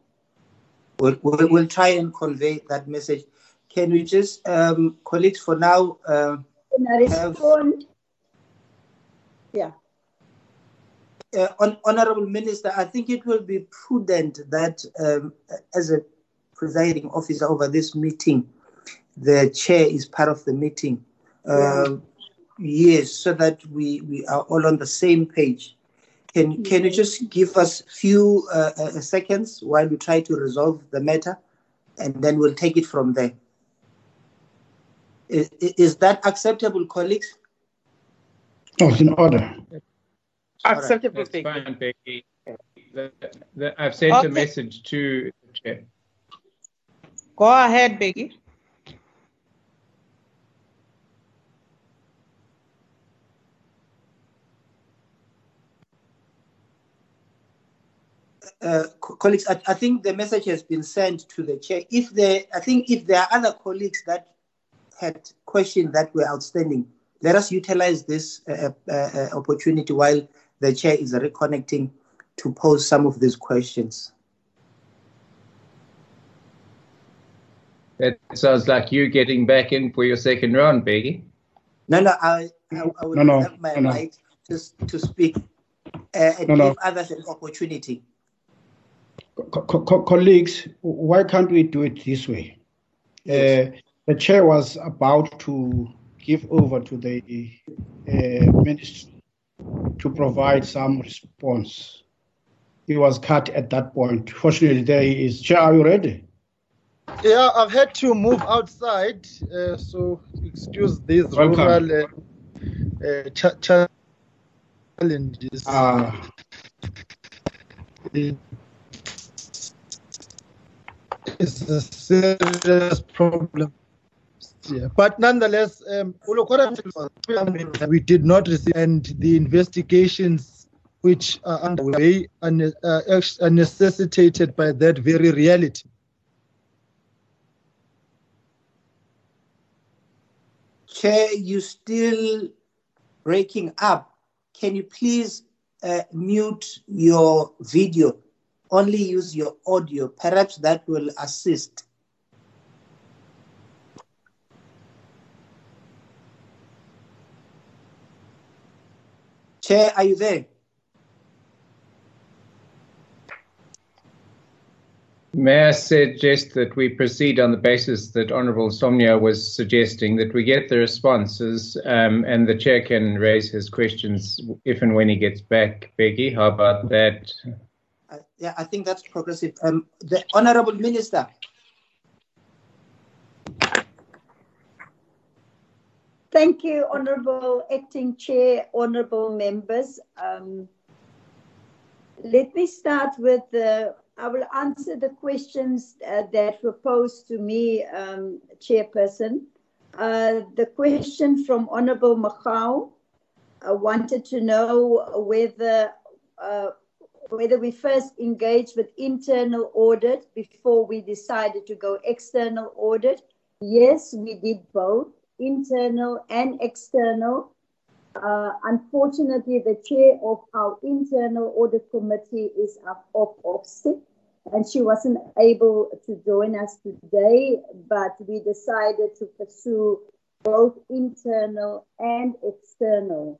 We'll, we'll, we'll try and convey that message. Can we just, um, colleagues, for now, uh, have. Yeah. uh, Hon- Honorable Minister, I think it will be prudent that, um, as a presiding officer over this meeting, the chair is part of the meeting. Um, yes, so that we, we are all on the same page. Can, can you just give us a few uh, uh, seconds while we try to resolve the matter, and then we'll take it from there. Is, is that acceptable, colleagues? No, it's in order. Acceptable. That's fine, Bheki. The- the- I've sent a message to the chair. Go ahead, Bheki. Uh, colleagues, I, I think the message has been sent to the chair. If there, I think if there are other colleagues that had questions that were outstanding, let us utilize this uh, uh, uh, opportunity while the chair is reconnecting to pose some of these questions. That sounds like you getting back in for your second round, Bheki. No, no, I, I, I will No, no, have my no, no. right to, to speak uh, and No, no. give others an opportunity. Co- co- co- colleagues, why can't we do it this way? Uh, the chair was about to give over to the uh, minister to provide some response. He was cut at that point. Fortunately, there he is. Chair, are you ready? Yeah, I've had to move outside, uh, so excuse these Welcome. rural uh, uh, cha- challenges. Ah. It's a serious problem. Yeah. But nonetheless, um, we did not receive, and the investigations which are underway are, are necessitated by that very reality. Chair, you still breaking up. Can you please uh, mute your video? Only use your audio. Perhaps that will assist. Chair, are you there? May I suggest that we proceed on the basis that Honourable Somyo was suggesting that we get the responses um, and the chair can raise his questions if and when he gets back. Bheki, how about that? Uh, yeah, I think that's progressive. Um, the Honorable Minister. Thank you, Honorable Acting Chair, Honorable members. Um, let me start with the, I will answer the questions uh, that were posed to me, um, Chairperson. Uh, the question from Honorable Machau uh, wanted to know whether uh, whether we first engaged with internal audit before we decided to go external audit. Yes, we did both, internal and external. Uh, unfortunately, the chair of our internal audit committee is off, off, off sick, and she wasn't able to join us today, but we decided to pursue both internal and external.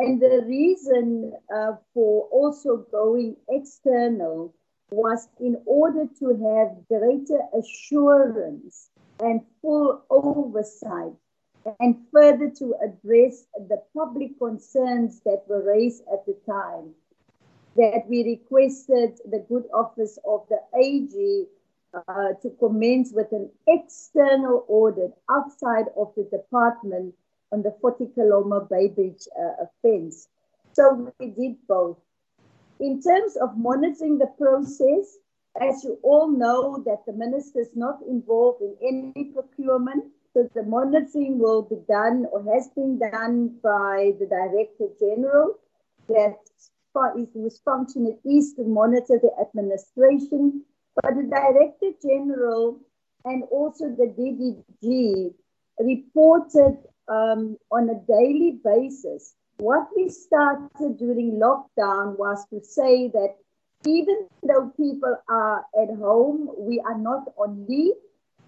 And the reason uh, for also going external was in order to have greater assurance and full oversight and further to address the public concerns that were raised at the time that we requested the good office of the AG uh, to commence with an external audit outside of the department on the 40 kilometer Beitbridge uh, offense. So we did both. In terms of monitoring the process, as you all know that the minister is not involved in any procurement, so the monitoring will be done or has been done by the Director General that is it is to monitor the administration, but the Director General and also the DDG reported um, on a daily basis. What we started during lockdown was to say that even though people are at home, we are not on leave.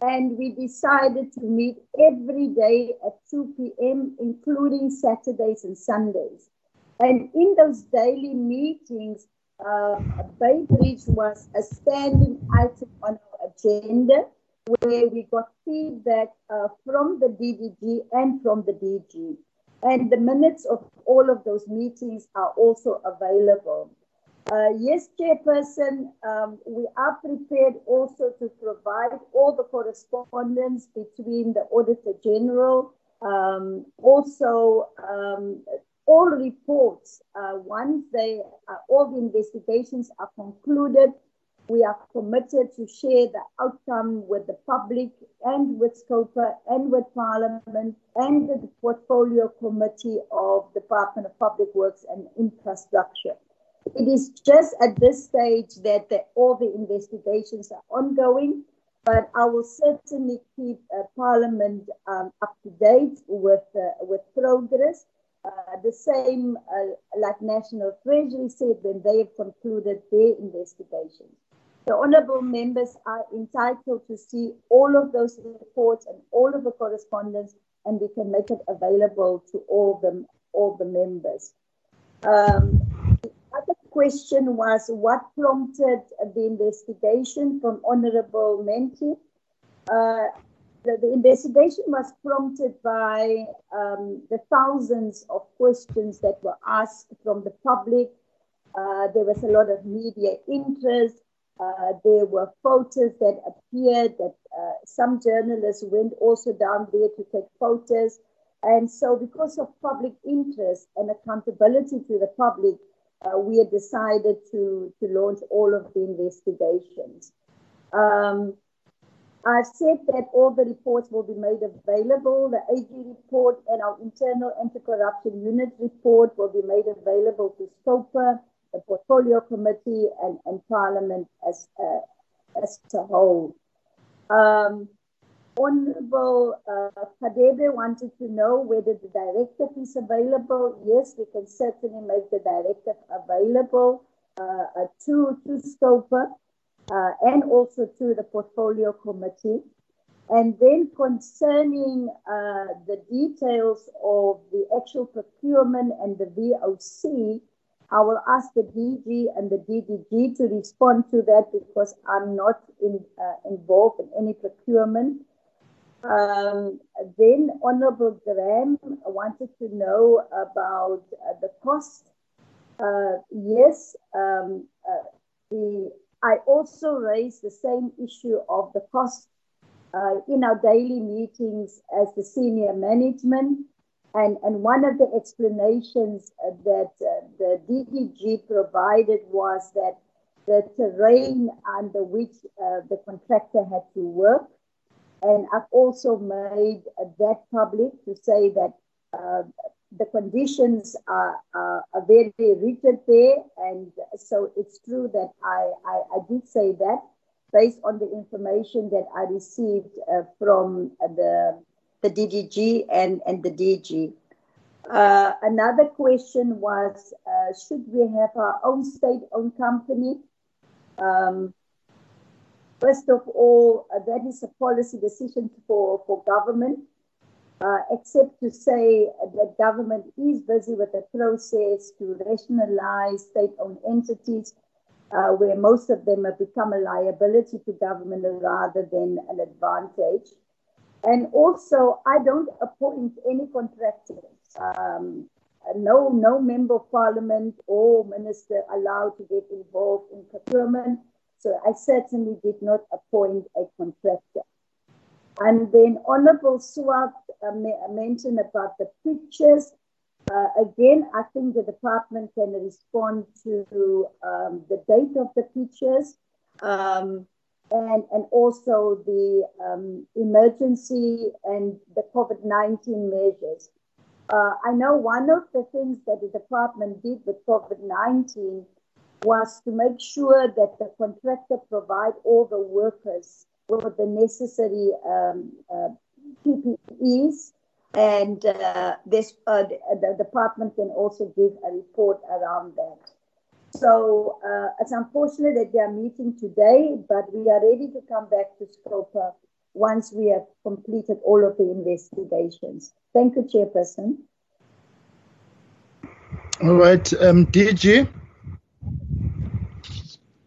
And we decided to meet every day at 2 p.m., including Saturdays and Sundays. And in those daily meetings, uh, Beitbridge was a standing item on our agenda where we got feedback uh, from the DDG and from the DG. And the minutes of all of those meetings are also available. Uh, yes, Chairperson, um, we are prepared also to provide all the correspondence between the Auditor General, um, also um, all reports, uh, once they, uh, all the investigations are concluded, we are committed to share the outcome with the public and with SCOPA and with Parliament and the Portfolio Committee of Department of Public Works and Infrastructure. It is just at this stage that the, all the investigations are ongoing, but I will certainly keep uh, Parliament um, up to date with, uh, with progress uh, the same uh, like National Treasury said when they have concluded their investigations. The honorable members are entitled to see all of those reports and all of the correspondence, and we can make it available to all them, all the members. Um, the other question was what prompted the investigation from Honorable Mente? Uh, the, the, investigation was prompted by um, the thousands of questions that were asked from the public. Uh, there was a lot of media interest. Uh, there were photos that appeared that uh, some journalists went also down there to take photos. And so, because of public interest and accountability to the public, uh, we had decided to, to launch all of the investigations. Um, I've said that all the reports will be made available. The AG report and our internal anti-corruption unit report will be made available to SCOPA, the Portfolio Committee, and, and Parliament as, uh, as a whole. Um, Honorable uh, Hadebe wanted to know whether the directive is available. Yes, we can certainly make the directive available uh, to, to SCOPA uh, and also to the portfolio committee. And then concerning uh, the details of the actual procurement and the VOC, I will ask the DG and the DDG to respond to that because I'm not in, uh, involved in any procurement. Um, then Honorable Graham wanted to know about uh, the cost. Uh, yes, um, uh, the I also raised the same issue of the cost uh, in our daily meetings as the senior management. And, and one of the explanations that uh, the DDG provided was that the terrain under which uh, the contractor had to work. And I've also made that public to say that uh, the conditions are, are, are, very rigid there. And so it's true that I, I, I, did say that based on the information that I received uh, from the, the DDG and, and the DG. Uh, another question was uh, should we have our own state owned company? Um, First of all, uh, that is a policy decision for, for government, uh, except to say that government is busy with a process to rationalize state owned entities, uh, where most of them have become a liability to government rather than an advantage. And also, I don't appoint any contractors. Um, no, no member of parliament or minister allowed to get involved in procurement. So I certainly did not appoint a contractor. And then Honorable Swart uh, mentioned about the pictures. Uh, again, I think the department can respond to um, the date of the pictures um, and, and also the um, emergency and the COVID 19 measures. Uh, I know one of the things that the department did with COVID 19 was to make sure that the contractor provide all the workers with the necessary um, uh, PPEs. And uh, this, uh, the, the, department can also give a report around that. So uh, it's unfortunate that we are meeting today, but we are ready to come back to Scopa once we have completed all of the investigations. Thank you, Chairperson. All right, um, DG.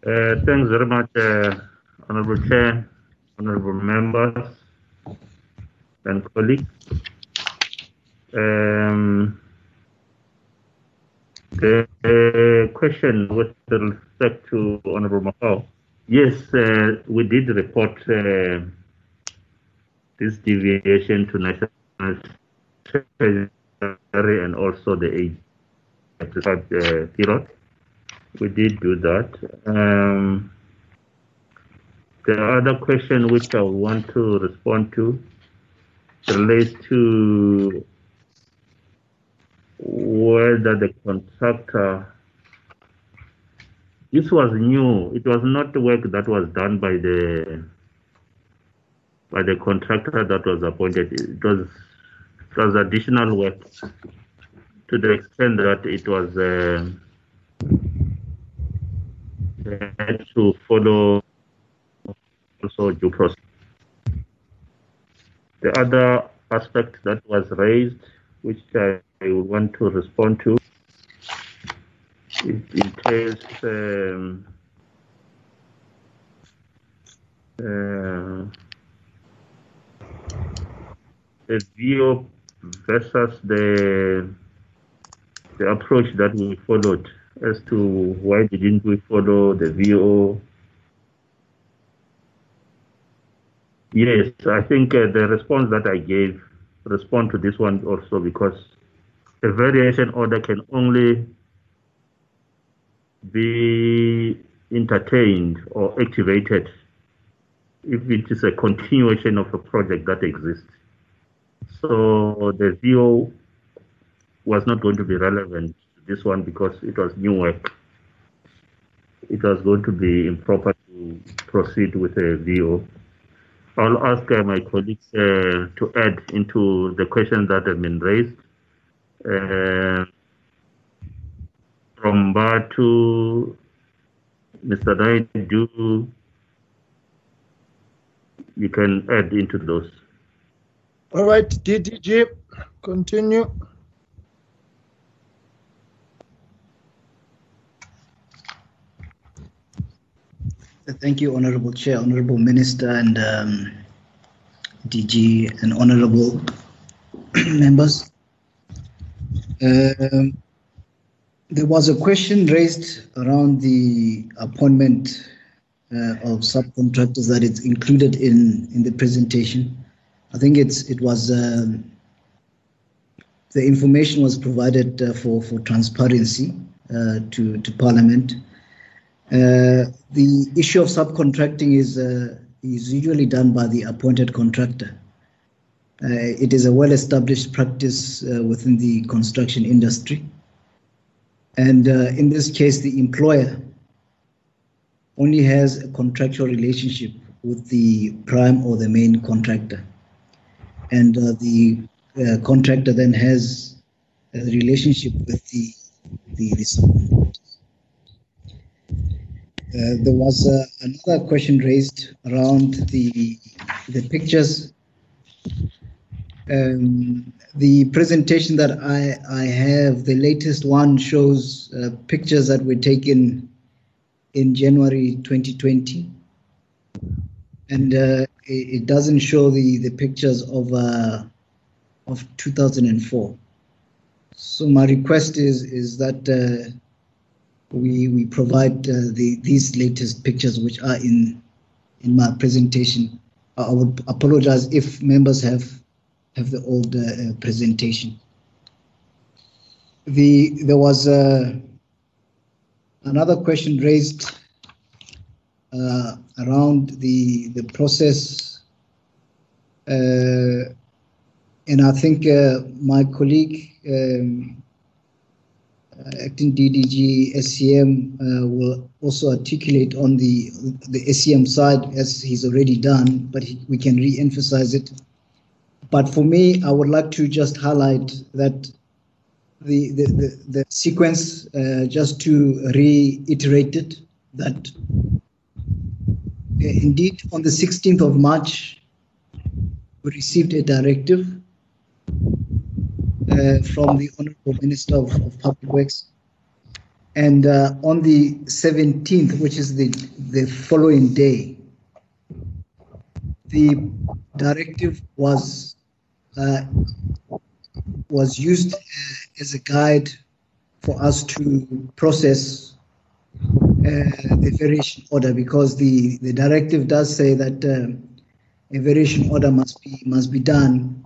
Uh, thanks very much, uh, Honorable Chair, Honorable members, and colleagues. Um, the uh, question with respect to Honorable Magwa. Yes, uh, we did report uh, this deviation to National Treasury and also the age uh, period we did do that. Um, the other question which I want to respond to relates to whether the contractor this was new it was not work that was done by the by the contractor that was appointed it was it was additional work to the extent that it was uh, had to follow also due process. The other aspect that was raised, which I would want to respond to, it entails um, uh, the view versus the the approach that we followed as to why didn't we follow the VO. Yes, I think uh, the response that I gave respond to this one also because a variation order can only be entertained or activated if it is a continuation of a project that exists. So the VO was not going to be relevant to this one because it was new work. It was going to be improper to proceed with a VO. I'll ask uh, my colleagues uh, to add into the questions that have been raised. Uh, from Batu, Mr. Naidu, you can add into those. All right, DDG, continue. Thank you, Honorable Chair, Honorable Minister, and um, DG, and Honorable members. Um, there was a question raised around the appointment uh, of subcontractors that is included in, in the presentation. I think it's it was um, the information was provided uh, for for transparency uh, to to Parliament. Uh, the issue of subcontracting is uh, is usually done by the appointed contractor. Uh, it is a well-established practice uh, within the construction industry, and uh, in this case, the employer only has a contractual relationship with the prime or the main contractor, and the contractor then has a relationship with the the, the. Uh, there was uh, another question raised around the the pictures. Um, the presentation that I I have, the latest one shows uh, pictures that were taken in January 2020, and uh, it, it, doesn't show the the pictures of uh, of 2004. So my request is is that uh, we we provide uh, the these latest pictures which are in in my presentation. I would apologize if members have have the old uh, presentation. The there was uh, another question raised uh, around the the process, uh, and I think uh, my colleague. Um, uh, acting DDG SCM uh, will also articulate on the the SCM side as he's already done, but he, we can re-emphasize it. But for me, I would like to just highlight that the the, the, the sequence, uh, just to reiterate it, that indeed on the 16th of March, we received a directive uh, from the Honorable Minister of, of Public Works. And uh, on the 17th, which is the, the following day, the directive was uh, was used uh, as a guide for us to process uh, the variation order because the, the directive does say that uh, a variation order must be must be done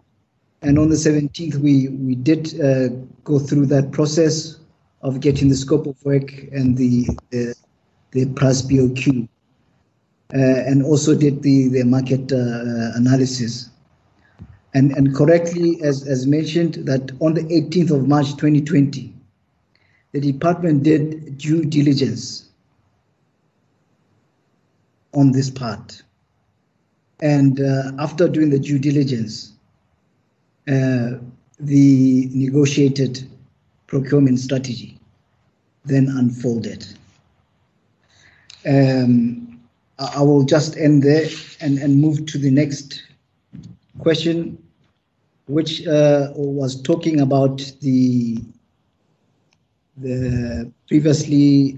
and on the 17th, we, we did uh, go through that process of getting the scope of work and the, the, the price BOQ, uh, and also did the, the market uh, analysis. And, and correctly, as, as mentioned, that on the 18th of March 2020, the department did due diligence on this part. And uh, after doing the due diligence, uh, the negotiated procurement strategy then unfolded. Um, I will just end there and, and move to the next question, which uh, was talking about the the previously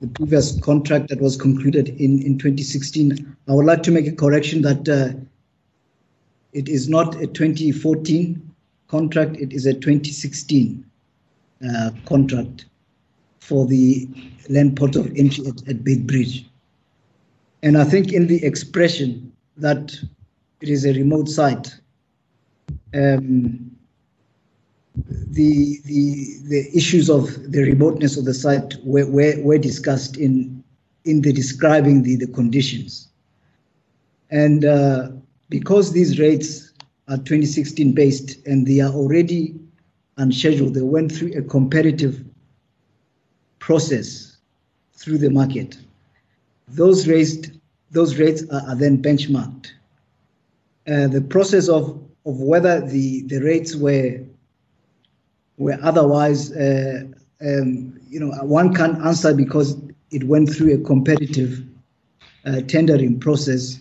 the previous contract that was concluded in, in 2016. I would like to make a correction that uh, it is not a 2014 contract, it is a 2016 uh, contract for the land port of entry at, at Bridge. And I think in the expression that it is a remote site, um, the, the, the issues of the remoteness of the site were, were, were discussed in, in the describing the, the conditions. And uh, because these rates are 2016 based and they are already unscheduled, they went through a competitive process through the market. Those raised, those rates are, are then benchmarked. Uh, the process of, of whether the, the rates were were otherwise, uh, um, you know, one can't answer because it went through a competitive uh, tendering process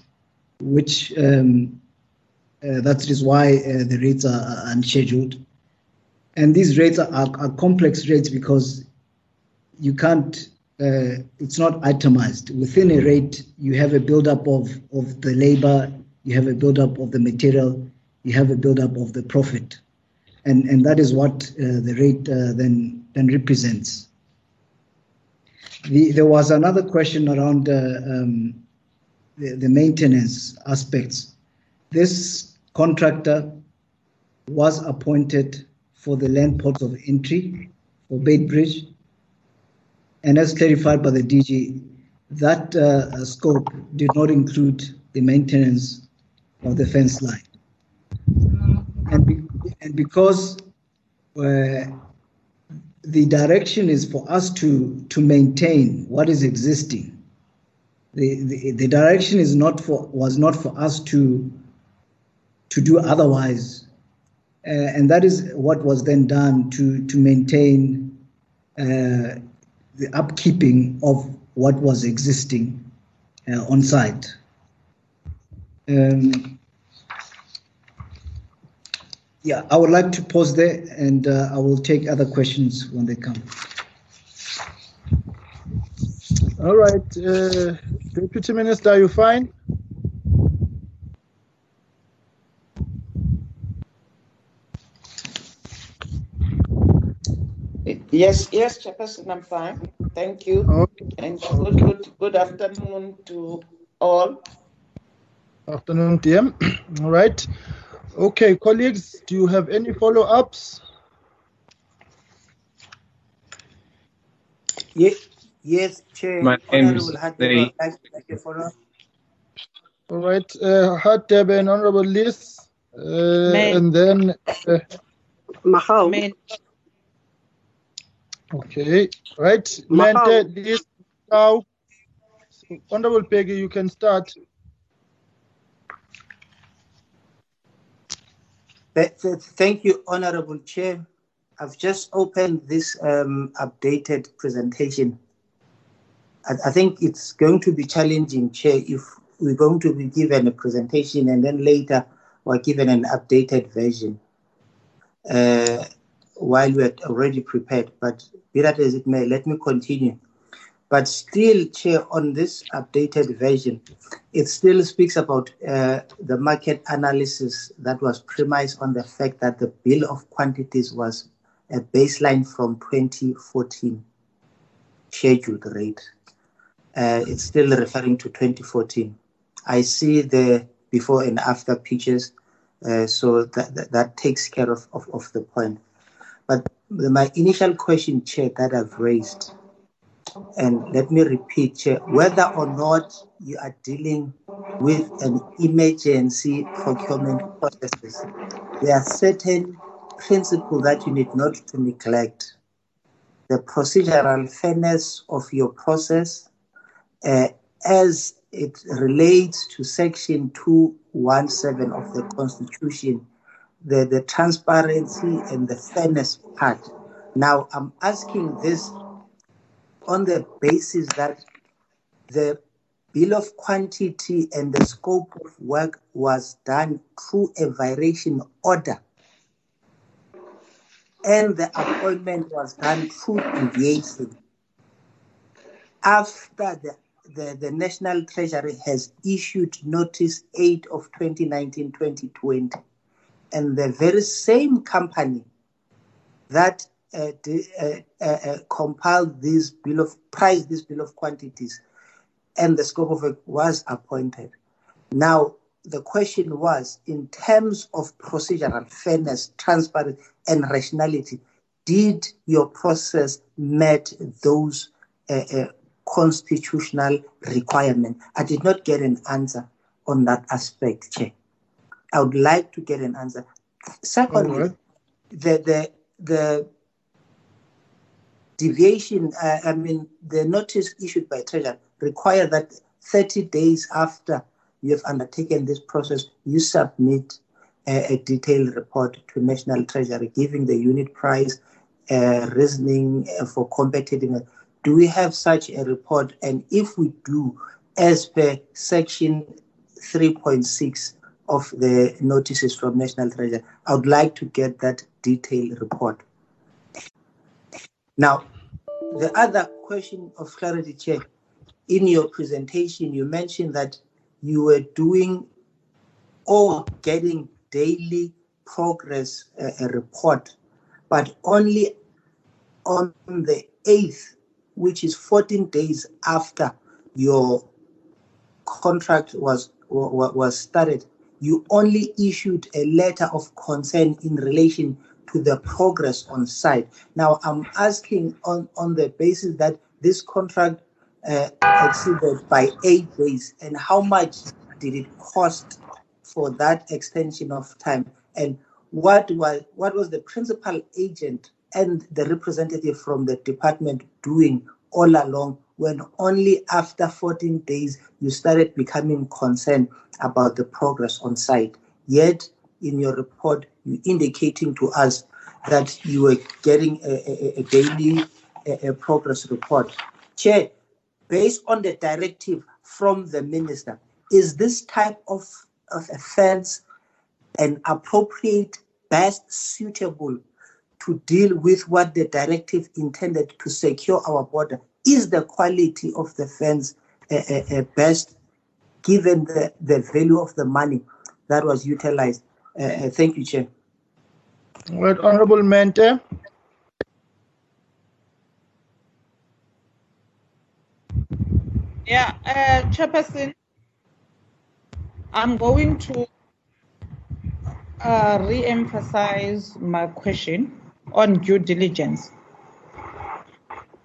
which um, uh, that is why uh, the rates are, are, unscheduled. And these rates are, are, are, complex rates because you can't, uh, it's not itemized. Within a rate, you have a buildup of, of the labor, you have a buildup of the material, you have a buildup of the profit. And, and that is what uh, the rate uh, then, then represents. The, there was another question around uh, um, the, the maintenance aspects. This contractor was appointed for the land ports of entry for Beitbridge, and as clarified by the DG, that uh, scope did not include the maintenance of the fence line. And, be, and because uh, the direction is for us to, to maintain what is existing, the, the, the direction is not for was not for us to to do otherwise, uh, and that is what was then done to to maintain uh, the upkeeping of what was existing uh, on site. Um, yeah, I would like to pause there and uh, I will take other questions when they come. All right, uh, Deputy Minister, are you fine? Yes, yes, Chairperson, I'm fine. Thank you. Okay. And good, good, good afternoon to all. Afternoon, DM. All right. Okay, colleagues, do you have any follow-ups? Yes, yes, Chair. My name is Honorable Hadebe, the- I'd to make a. All right, uh, Hadebe and Honorable Lees, uh, and then uh, Mahal. okay, right, Mahal. Mente, Lees, now, Honorable Peggy, you can start. Th- th- Thank you, Honorable Chair. I've just opened this um, updated presentation. I, I think it's going to be challenging, Chair, if we're going to be given a presentation and then later we're given an updated version uh, while we're already prepared. But be that as it may, let me continue. But still, Chair, on this updated version, it still speaks about uh, the market analysis that was premised on the fact that the bill of quantities was a baseline from 2014 scheduled rate. Uh, it's still referring to 2014. I see the before and after pictures, uh, so that, that, that takes care of, of, of the point. But my initial question, Chair, that I've raised and let me repeat, whether or not you are dealing with an emergency procurement process, there are certain principles that you need not to neglect. The procedural fairness of your process uh, as it relates to Section 217 of the Constitution, the, the transparency and the fairness part. Now, I'm asking this on the basis that the bill of quantity and the scope of work was done through a variation order and the appointment was done through deviation after the, the, the National Treasury has issued Notice 8 of 2019-2020 and the very same company that uh, uh, uh, uh, compiled this bill of price, this bill of quantities, and the scope of it was appointed. Now, the question was, in terms of procedural fairness, transparency, and rationality, did your process met those uh, uh, constitutional requirements? I did not get an answer on that aspect, Chair. I would like to get an answer. Secondly, right. the the the deviation, uh, I mean, the notice issued by Treasury require that 30 days after you have undertaken this process, you submit a, a detailed report to National Treasury, giving the unit price, uh, reasoning uh, for competitive. Do we have such a report? And if we do, as per Section 3.6 of the notices from National Treasury, I would like to get that detailed report. Now, the other question of clarity, Chair, in your presentation, you mentioned that you were doing or getting daily progress uh, report, but only on the 8th, which is 14 days after your contract was was started, you only issued a letter of concern in relation to the progress on site. Now, I'm asking on, on the basis that this contract uh, exceeded by eight days, and how much did it cost for that extension of time? And what was what was the principal agent and the representative from the department doing all along when only after 14 days you started becoming concerned about the progress on site? Yet, in your report, indicating to us that you were getting a, a, a daily a, progress report. Chair, based on the directive from the minister, is this type of, of offense an appropriate, best suitable to deal with what the directive intended to secure our border? Is the quality of the fence best given the, the value of the money that was utilized? Uh, uh, thank you, Chair. Right, Honorable Mente. Yeah, uh, Chairperson, I'm going to uh, re-emphasize my question on due diligence.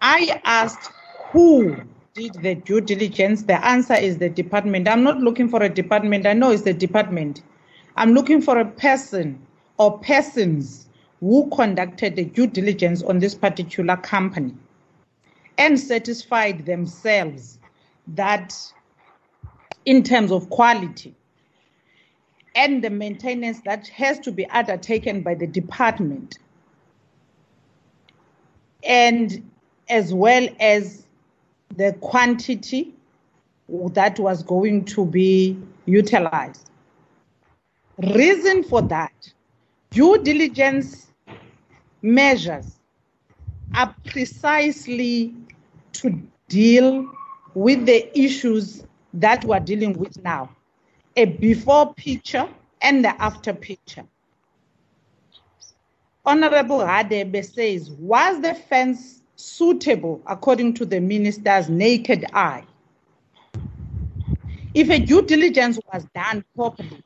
I asked who did the due diligence. The answer is the department. I'm not looking for a department. I know it's the department. I'm looking for a person or persons who conducted the due diligence on this particular company and satisfied themselves that in terms of quality and the maintenance that has to be undertaken by the department and as well as the quantity that was going to be utilized. Reason for that, due diligence measures are precisely to deal with the issues that we're dealing with now a before picture and the after picture. Honorable Hadebe says, was the fence suitable according to the minister's naked eye? If a due diligence was done properly,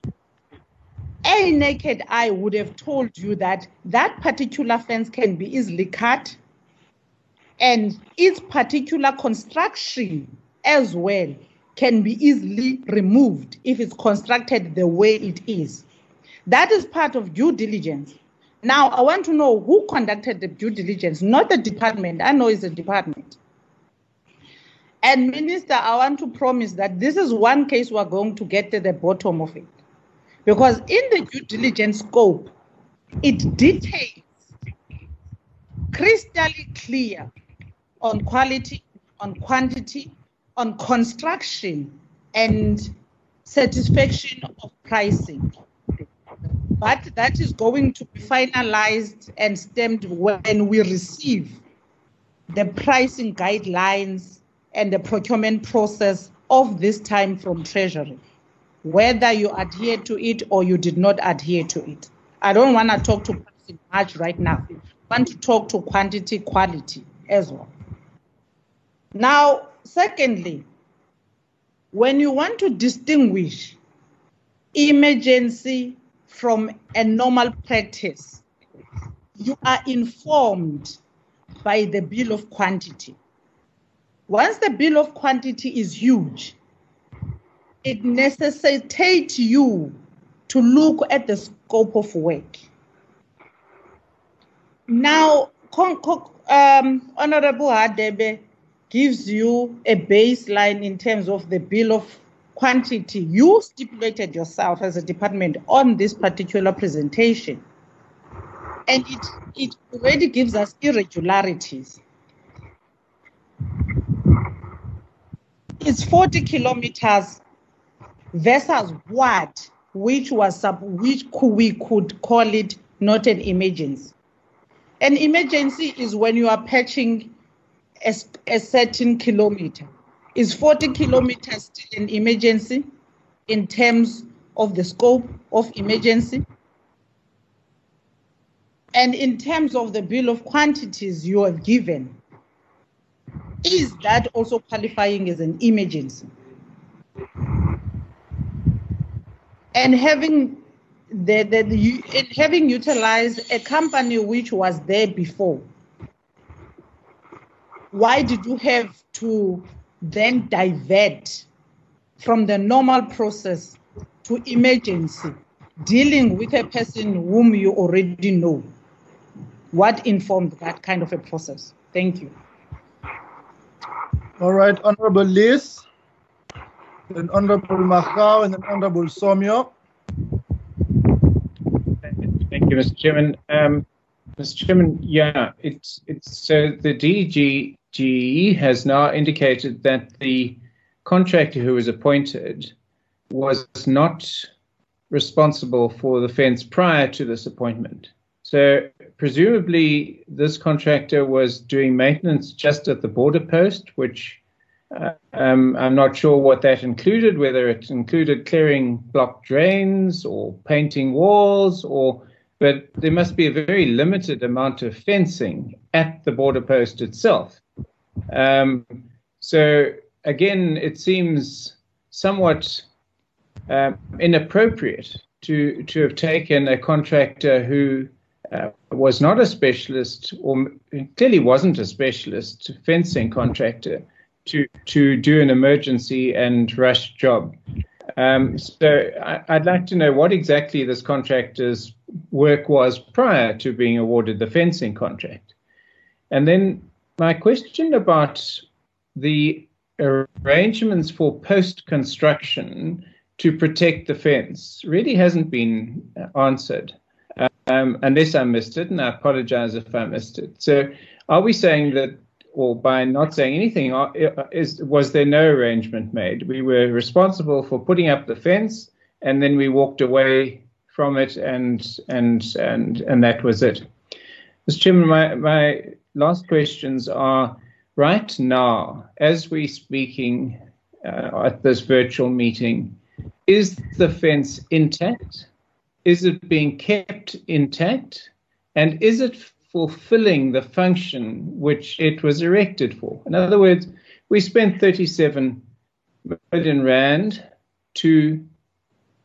a naked eye would have told you that that particular fence can be easily cut and its particular construction as well can be easily removed if it's constructed the way it is. That is part of due diligence. Now, I want to know who conducted the due diligence, not the department. I know it's the department. And, Minister, I want to promise that this is one case we're going to get to the bottom of it. Because in the due diligence scope, it details crystally clear on quality, on quantity, on construction and satisfaction of pricing. But that is going to be finalized and stamped when we receive the pricing guidelines and the procurement process of this time from Treasury, whether you adhere to it or you did not adhere to it. I don't want to talk to pricing much right now. I want to talk to quantity, quality as well. Now, secondly, when you want to distinguish emergency from a normal practice, you are informed by the bill of quantity. Once the bill of quantity is huge, it necessitates you to look at the scope of work. Now, um, Honorable Hadebe gives you a baseline in terms of the bill of quantity you stipulated yourself as a department on this particular presentation. And it, it already gives us irregularities. It's 40 kilometers versus what, which was sub, which we could call it not an emergency. An emergency is when you are patching a, a certain kilometer. Is 40 kilometers still an emergency in terms of the scope of emergency? And in terms of the bill of quantities you have given, is that also qualifying as an emergency? And having the, the, the, having utilized a company which was there before, why did you have to then divert from the normal process to emergency, dealing with a person whom you already know? What informed that kind of a process? Thank you. All right, Honorable Lees, then Honorable and then Honorable Somyo. Thank you, Mr. Chairman. Um, Mr. Chairman, yeah, it's it's so the DG DG has now indicated that the contractor who was appointed was not responsible for the fence prior to this appointment. So presumably this contractor was doing maintenance just at the border post, which um, I'm not sure what that included, whether it included clearing block drains or painting walls, or but there must be a very limited amount of fencing at the border post itself. Um, so again, it seems somewhat um, inappropriate to to have taken a contractor who uh, was not a specialist, or clearly wasn't a specialist fencing contractor, to to do an emergency and rush job. Um, so I, would like to know what exactly this contractor's work was prior to being awarded the fencing contract. And then my question about the arrangements for post construction to protect the fence really hasn't been answered um, unless I missed it, and I apologize if I missed it. So, are we saying that, or by not saying anything, uh, is was there no arrangement made? We were responsible for putting up the fence, and then we walked away from it, and and and and that was it. Mr. Chairman, my my last questions are right now, as we're speaking uh, at this virtual meeting, is the fence intact? Is it being kept intact? And is it fulfilling the function which it was erected for? In other words, we spent 37 million rand to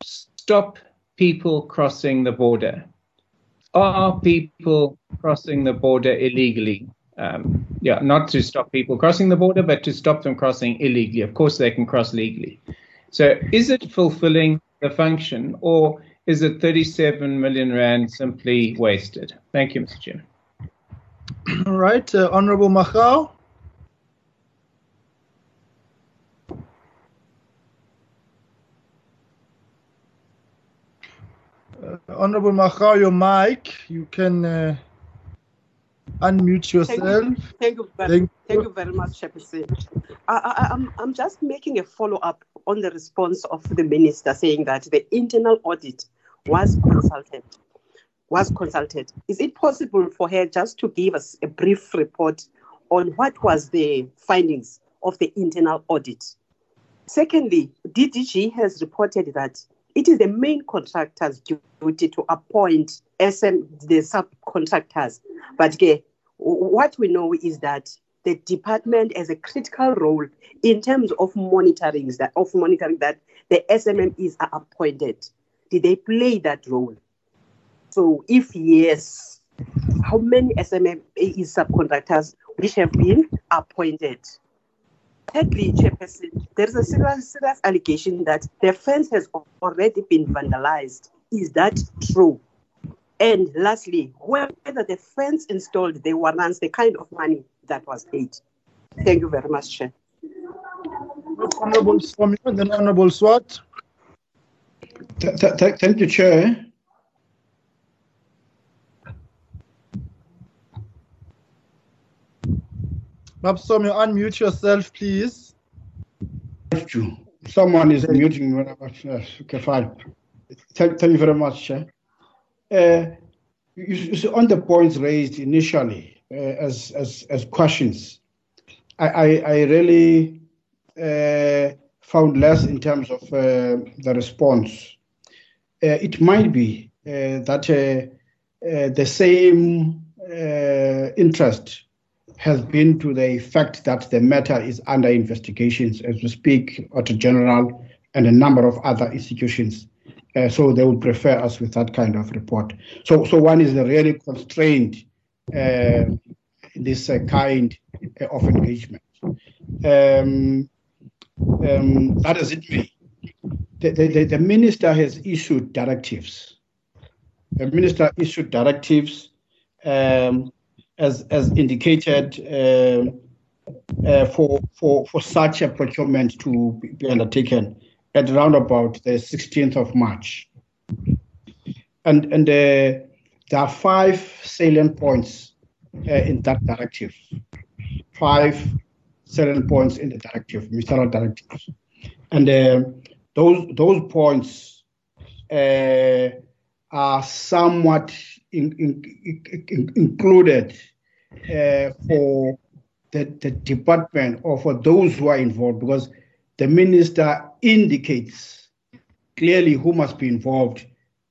stop people crossing the border. Are people crossing the border illegally? Um, yeah, not to stop people crossing the border, but to stop them crossing illegally. Of course, they can cross legally. So, is it fulfilling the function, or is it 37 million rand simply wasted? Thank you, Mr. Chairman. All right, uh, Honorable Magwa. Uh, Honorable Magwa, your mic, you can uh, unmute yourself. Thank you, thank you, very, thank, thank you very much, Chairperson. I, I, I'm, I'm just making a follow up on the response of the minister saying that the internal audit was consulted. Was consulted. Is it possible for her just to give us a brief report on what was the findings of the internal audit? Secondly, DDG has reported that it is the main contractor's duty to appoint SM the subcontractors. But what we know is that the department has a critical role in terms of monitoring that of monitoring that the SMMEs are appointed. Did they play that role? So if yes, how many SMME subcontractors which have been appointed? Thirdly, Chairperson, there is a serious, serious allegation that the fence has already been vandalized. Is that true? And lastly, whether the fence installed the warrants the kind of money that was paid. Thank you very much, Chair. Honorable Somyo and then Honorable Swart. Th th thank you, Chair. Mabsomi, unmute yourself, please. Thank you. Someone is muting yes, okay, fine. Thank, you very much, Chair. Uh, you, you see, on the points raised initially uh, as, as, as questions, I, I, I really uh, found less in terms of the response. It might be that the same interest has been to the effect that the matter is under investigations as we speak, Auditor General and a number of other institutions. Uh, so they would prefer us with that kind of report. So, so one is really constrained uh, this uh, kind of engagement. Um, um, that is it may. The, the, the, minister has issued directives. The minister issued directives um, as, as indicated uh, uh, for, for, for such a procurement to be undertaken at around about the 16th of March. And, and uh, there are five salient points uh, in that directive. five salient points in the directive, ministerial directives. And uh, those, those points uh, are somewhat in, in, in, included uh, for the, the department or for those who are involved because the minister indicates clearly who must be involved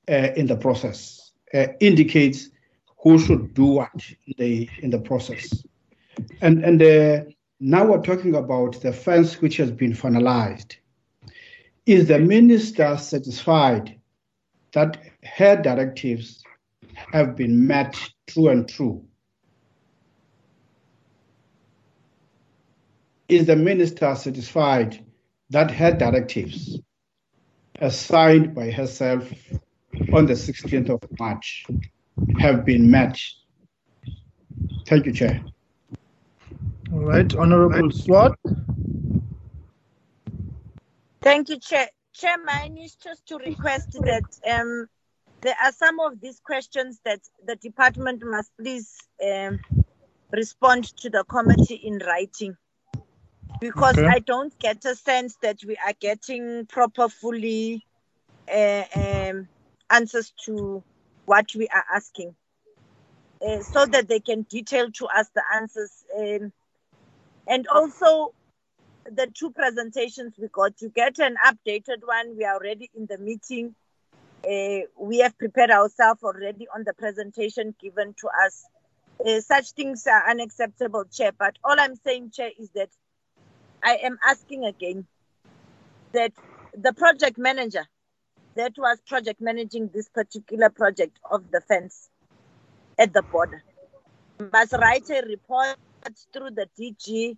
uh, in the process, uh, indicates who should do what in the, in the process. And, and now we're talking about the fence which has been finalized. Is the minister satisfied that her directives have been met true and true? Is the minister satisfied that her directives, as signed by herself on the 16th of March, have been met? Thank you, Chair. All right, Honorable Swart. Thank you, Chair. Chair, mine is just to request that um, there are some of these questions that the department must please um, respond to the committee in writing because okay. I don't get a sense that we are getting proper, fully uh, um, answers to what we are asking, uh, so that they can detail to us the answers. Um, and also, the two presentations we got, you get an updated one. We are already in the meeting. Uh, we have prepared ourselves already on the presentation given to us. Uh, such things are unacceptable, Chair. But all I'm saying, Chair, is that I am asking again that the project manager that was project managing this particular project of the fence at the border must write a report through the DG,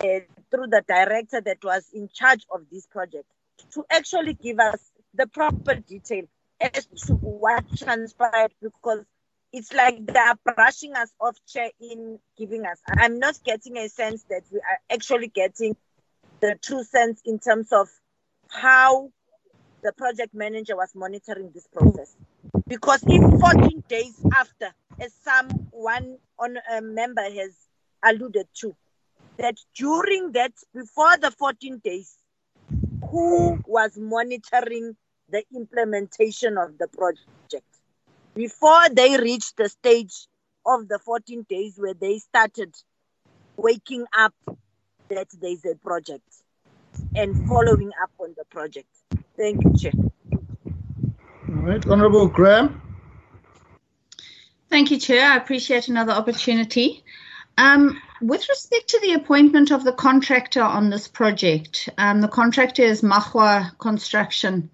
uh, through the director that was in charge of this project to actually give us the proper detail as to what transpired because it's like they are brushing us off chair in giving us. I'm not getting a sense that we are actually getting the true sense in terms of how the project manager was monitoring this process. Because if 14 days after, as some one on a member has alluded to, that during that, before the 14 days, who was monitoring the implementation of the project? Before they reached the stage of the 14 days where they started waking up that there's a project and following up on the project. Thank you, Chair. All right, Honorable Graham. Thank you, Chair. I appreciate another opportunity. Um, with respect to the appointment of the contractor on this project, um, the contractor is Magwa Construction.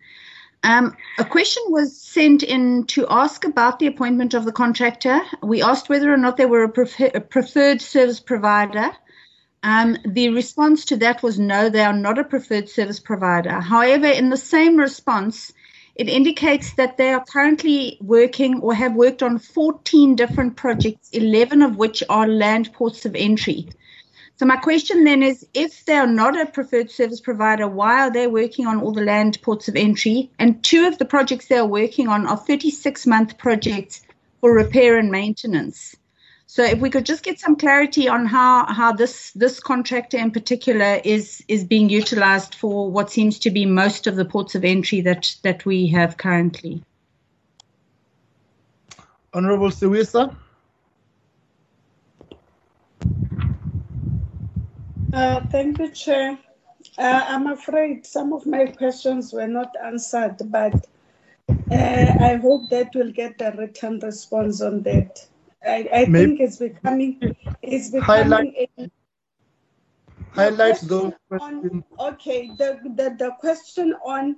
Um, a question was sent in to ask about the appointment of the contractor. We asked whether or not they were a, prefer- a preferred service provider um, the response to that was no, they are not a preferred service provider. However, in the same response, it indicates that they are currently working or have worked on 14 different projects, 11 of which are land ports of entry. So, my question then is if they are not a preferred service provider, why are they working on all the land ports of entry? And two of the projects they are working on are 36 month projects for repair and maintenance. So if we could just get some clarity on how, how this this contractor in particular is is being utilized for what seems to be most of the ports of entry that that we have currently. Honorable Siwisa. Uh, thank you, Chair. Uh, I'm afraid some of my questions were not answered, but uh, I hope that we'll get a written response on that. I, I think it's becoming it's becoming highlight, a, highlight those on, okay the, the the question on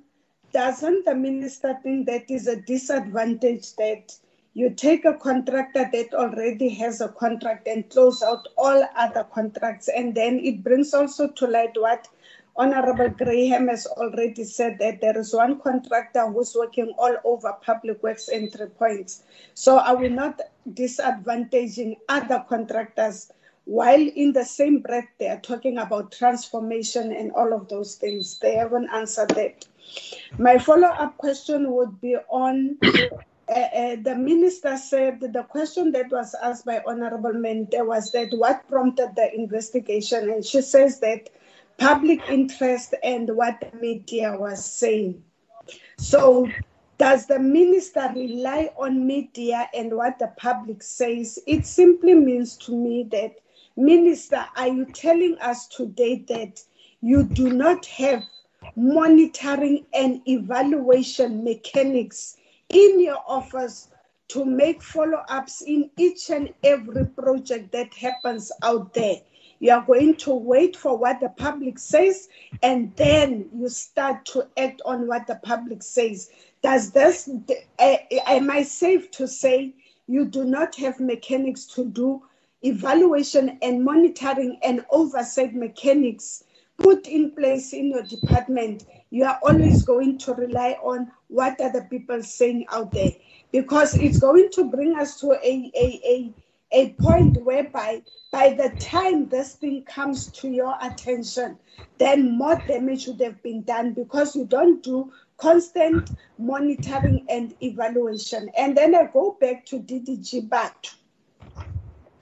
doesn't the minister think that is a disadvantage that you take a contractor that already has a contract and close out all other contracts and then it brings also to light what Honorable Graham has already said that there is one contractor who's working all over public works entry points. So are we not disadvantaging other contractors while in the same breath they are talking about transformation and all of those things? They haven't answered that. My follow up question would be on uh, uh, the minister said the question that was asked by Honorable Mente was that what prompted the investigation, and she says that public interest and what the media was saying. So, does the minister rely on media and what the public says? It simply means to me that, Minister, are you telling us today that you do not have monitoring and evaluation mechanics in your office to make follow ups in each and every project that happens out there. You are going to wait for what the public says and then you start to act on what the public says. Does this, am I safe to say you do not have mechanics to do evaluation and monitoring and oversight mechanics put in place in your department, you are always going to rely on what are the people saying out there because it's going to bring us to a, a, a, a point whereby by the time this thing comes to your attention, then more damage would have been done because you don't do constant monitoring and evaluation. And then I go back to DDG back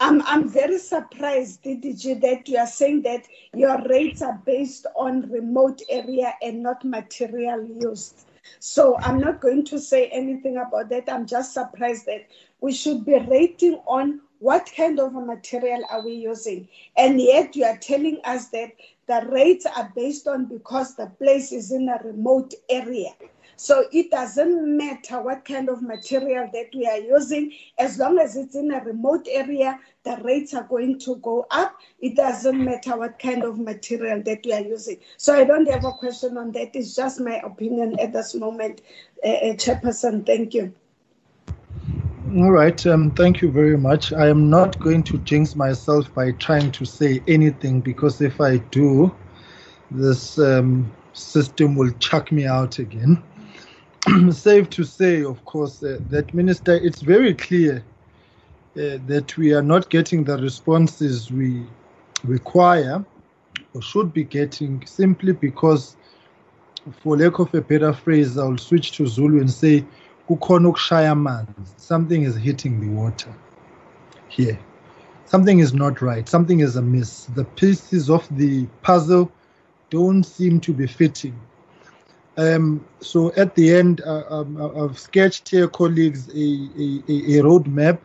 I'm, I'm very surprised, DDG, that you are saying that your rates are based on remote area and not material used. So I'm not going to say anything about that. I'm just surprised that we should be rating on what kind of a material are we using. And yet you are telling us that the rates are based on because the place is in a remote area. So it doesn't matter what kind of material that we are using, as long as it's in a remote area, the rates are going to go up. It doesn't matter what kind of material that we are using. So I don't have a question on that. It's just my opinion at this moment, uh, Chairperson. Thank you. All right. Um, thank you very much. I am not going to jinx myself by trying to say anything because if I do, this um, system will chuck me out again. safe to say, of course, uh, that Minister, it's very clear uh, that we are not getting the responses we require or should be getting simply because, for lack of a better phrase, I'll switch to Zulu and say, something is hitting the water here. Something is not right. Something is amiss. The pieces of the puzzle don't seem to be fitting um, so at the end, uh, um, uh, I've sketched here, colleagues, a, a, a roadmap,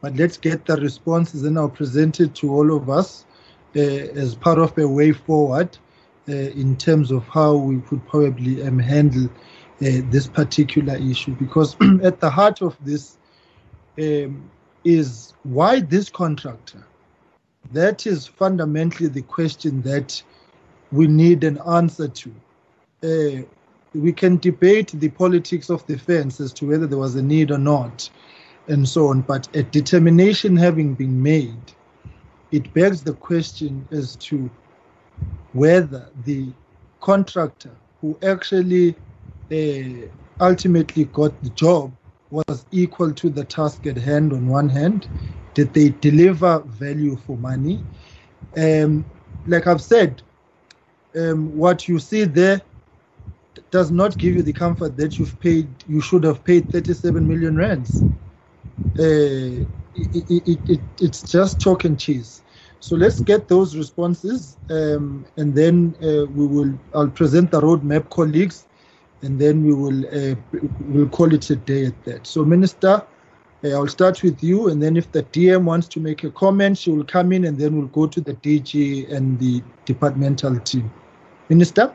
but let's get the responses and I'll present it to all of us uh, as part of a way forward uh, in terms of how we could probably um, handle uh, this particular issue. Because at the heart of this um, is why this contractor? That is fundamentally the question that we need an answer to. Uh, we can debate the politics of the fence as to whether there was a need or not, and so on. But a determination having been made, it begs the question as to whether the contractor who actually uh, ultimately got the job was equal to the task at hand on one hand did they deliver value for money um, like i've said um, what you see there does not give you the comfort that you've paid, you should have paid 37 million rands. Uh, it, it, it, it's just chalk and cheese. So let's get those responses, um, and then uh, we will. I'll present the roadmap, colleagues, and then we will uh, we'll call it a day at that. So, Minister, uh, I'll start with you, and then if the DM wants to make a comment, she will come in, and then we'll go to the DG and the departmental team. Minister.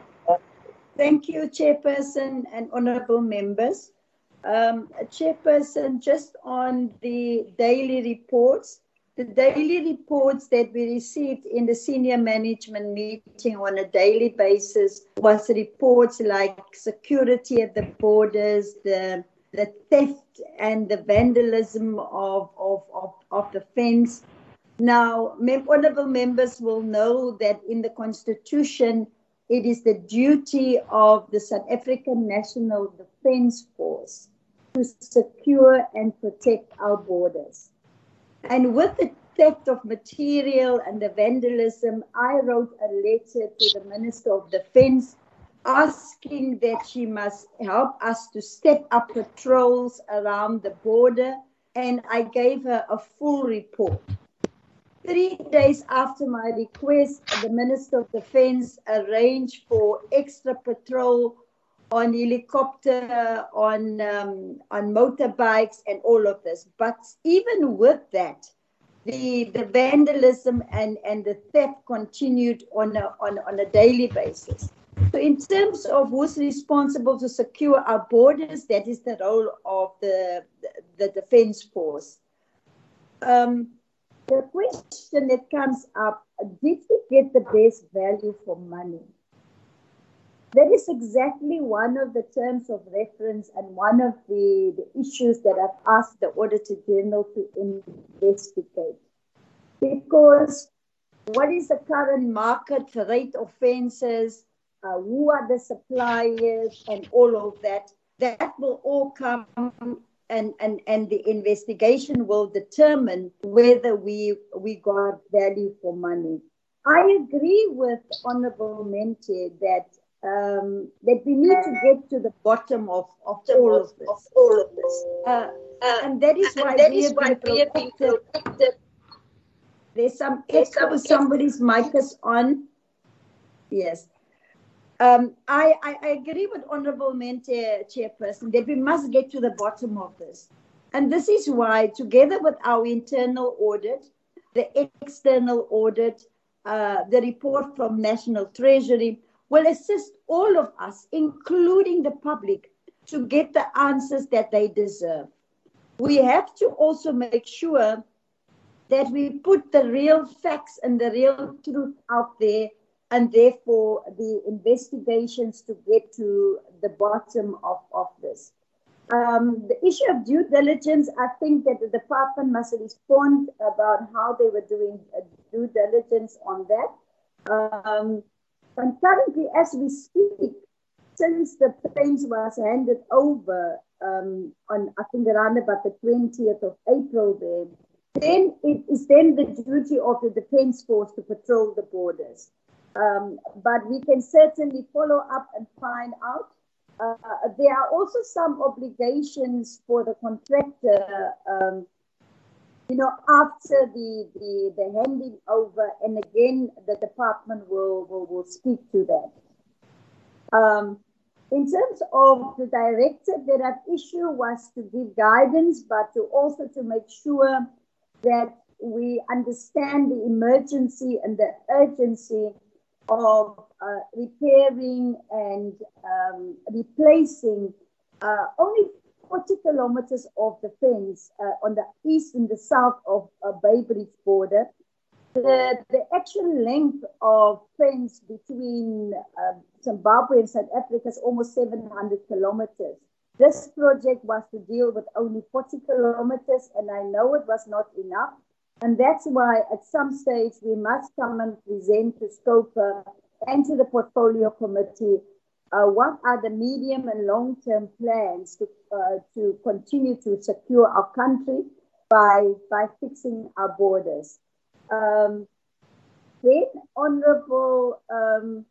Thank you, Chairperson and honorable members. Um, Chairperson, just on the daily reports, the daily reports that we received in the senior management meeting on a daily basis was reports like security at the borders, the the theft and the vandalism of, of, of, of the fence. Now, honorable members will know that in the Constitution, it is the duty of the South African National Defence Force to secure and protect our borders. And with the theft of material and the vandalism, I wrote a letter to the Minister of Defence asking that she must help us to step up patrols around the border, and I gave her a full report. Three days after my request, the Minister of Defense arranged for extra patrol on helicopter, on um, on motorbikes, and all of this. But even with that, the the vandalism and and the theft continued on a on, on a daily basis. So, in terms of who's responsible to secure our borders, that is the role of the the defense force. Um, the question that comes up: Did we get the best value for money? That is exactly one of the terms of reference and one of the, the issues that I've asked the Auditor General to investigate. Because what is the current market rate of fences? Uh, who are the suppliers and all of that? That will all come and, and, and the investigation will determine whether we, we got value for money. I agree with Honorable Mente that um, that we need to get to the bottom of, of all of this. Of all of this. Uh, uh, and that is why, that we, is have why we have been protected. There's some echo. Somebody's mic is on. Yes. Um, I, I, I, agree with Honorable Mente, Chairperson, that we must get to the bottom of this. And this is why, together with our internal audit, the external audit, uh, the report from National Treasury, will assist all of us, including the public, to get the answers that they deserve. We have to also make sure that we put the real facts and the real truth out there, and therefore the investigations to get to the bottom of, of this. Um, the issue of due diligence, I think that the department must respond about how they were doing uh, due diligence on that. Um, and currently, as we speak, since the fence was handed over um, on, I think, around about the 20th of April there, then it is then the duty of the defense force to patrol the borders. Um, but we can certainly follow up and find out. Uh, there are also some obligations for the contractor um, you know, after the, the, the handing over, and again, the department will, will, will speak to that. Um, in terms of the directive that I've issued was to give guidance, but to also to make sure that we understand the emergency and the urgency of uh, repairing and um, replacing uh, only 40 kilometers of the fence uh, on the east and the south of uh, Beitbridge border. The, the actual length of fence between uh, Zimbabwe and South Africa is almost 700 kilometers. This project was to deal with only 40 kilometers, and I know it was not enough. And that's why at some stage we must come and present to SCOPA and to the portfolio committee uh, what are the medium and long term plans to, uh, to continue to secure our country by, by fixing our borders? Um, then, Honorable um,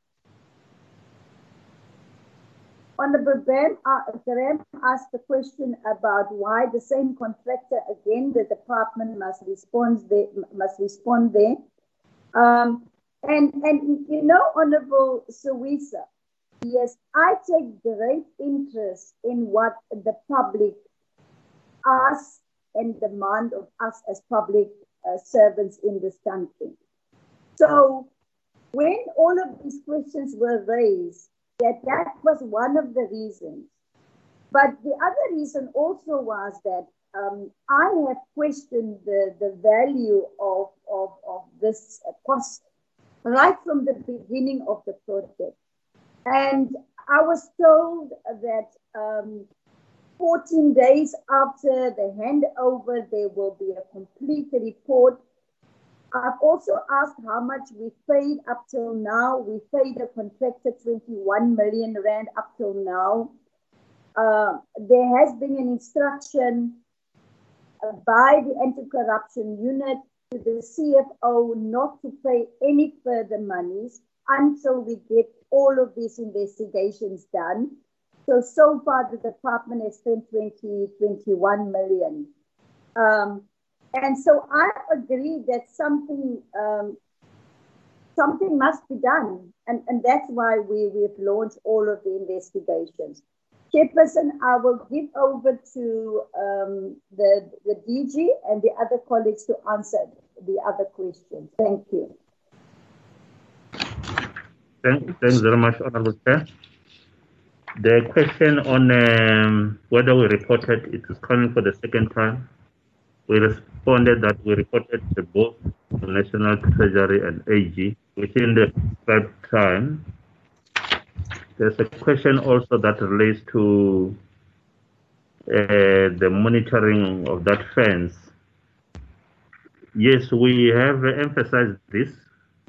Honorable Graham, uh, Graham asked the question about why the same contractor again the department must respond there, must respond there. Um, and and you know, Honorable Suisa, Yes, I take great interest in what the public asks and demand of us as public uh, servants in this country. So when all of these questions were raised, that that was one of the reasons. But the other reason also was that um, I have questioned the, the value of, of, of this cost right from the beginning of the project. And I was told that um, 14 days after the handover, there will be a complete report. I've also asked how much we've paid up till now. We paid the contractor 21 million rand up till now. Uh, there has been an instruction uh, by the anti-corruption unit to the CFO not to pay any further monies until we get all of these investigations done. So, so far the department has spent 20, 21 million. Um, and so I agree that something um, something must be done. And, and that's why we, we've launched all of the investigations. Chairperson, I will give over to um, the, the DG and the other colleagues to answer the other questions. Thank you. Thank, thanks very much, Honorable Chair. The question on um, whether we reported it is coming for the second time. We responded that we reported to both the National Treasury and AG within the third time. There's a question also that relates to uh, the monitoring of that fence. Yes, we have emphasized this,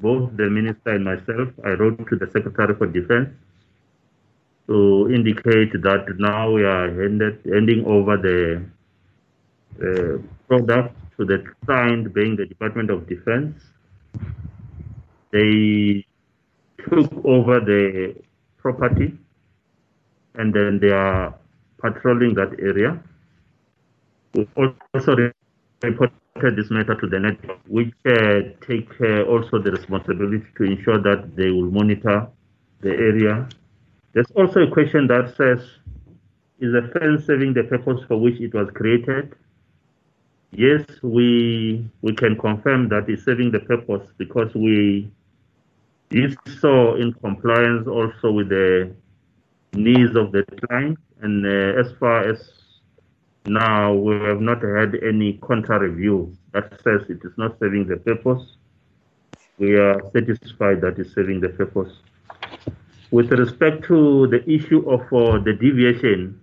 both the minister and myself. I wrote to the Secretary for Defense to indicate that now we are handed, handing over the product to the client being the Department of Defense. They took over the property and then they are patrolling that area. We also reported this matter to the network, which uh, take uh, also the responsibility to ensure that they will monitor the area. There's also a question that says, is the fence serving the purpose for which it was created? Yes, we we can confirm that it's serving the purpose because we did so in compliance also with the needs of the client. And uh, as far as now, we have not had any counter review that says it is not serving the purpose. We are satisfied that it's serving the purpose. With respect to the issue of uh, the deviation,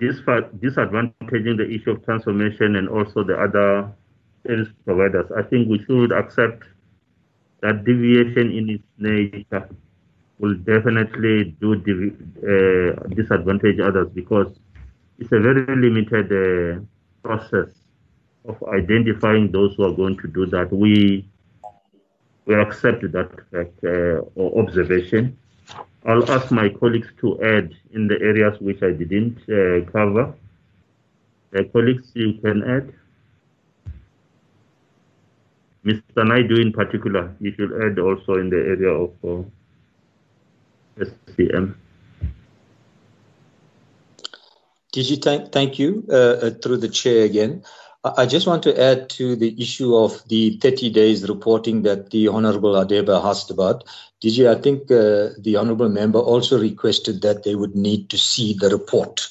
disadvantaging the issue of transformation and also the other service providers, I think we should accept that deviation in its nature will definitely do uh, disadvantage others because it's a very limited uh, process of identifying those who are going to do that. We we accept that fact uh, or observation. I'll ask my colleagues to add in the areas which I didn't uh, cover. Uh, colleagues, you can add. Mr. Naidu in particular, you should add also in the area of uh, SCM. DG, thank, thank you uh, uh, through the chair again. I just want to add to the issue of the 30 days reporting that the Honorable Hadebe asked about. DG, I think uh, the Honorable member also requested that they would need to see the report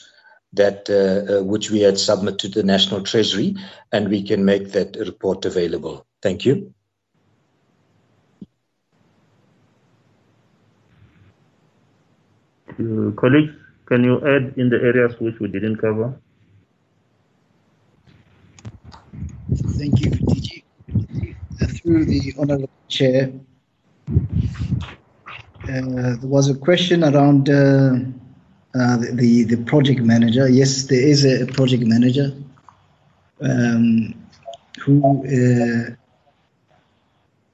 that uh, uh, which we had submitted to the National Treasury, and we can make that report available. Thank you. Uh, colleagues, can you add in the areas which we didn't cover? Thank you, DG. Uh, through the Honorable Chair, uh, there was a question around uh, uh, the, the project manager. Yes, there is a project manager um, who uh,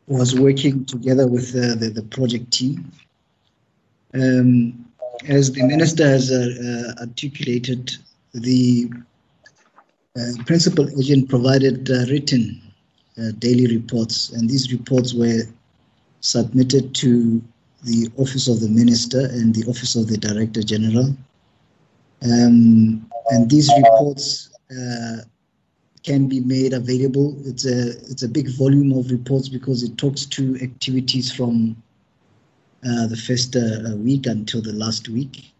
was working together with the, the project team. Um, as the minister has uh, articulated, the uh, principal agent provided uh, written uh, daily reports, and these reports were submitted to the office of the minister and the office of the director general. Um, and these reports uh, can be made available. It's a it's a big volume of reports because it talks to activities from uh, the first uh, week until the last week.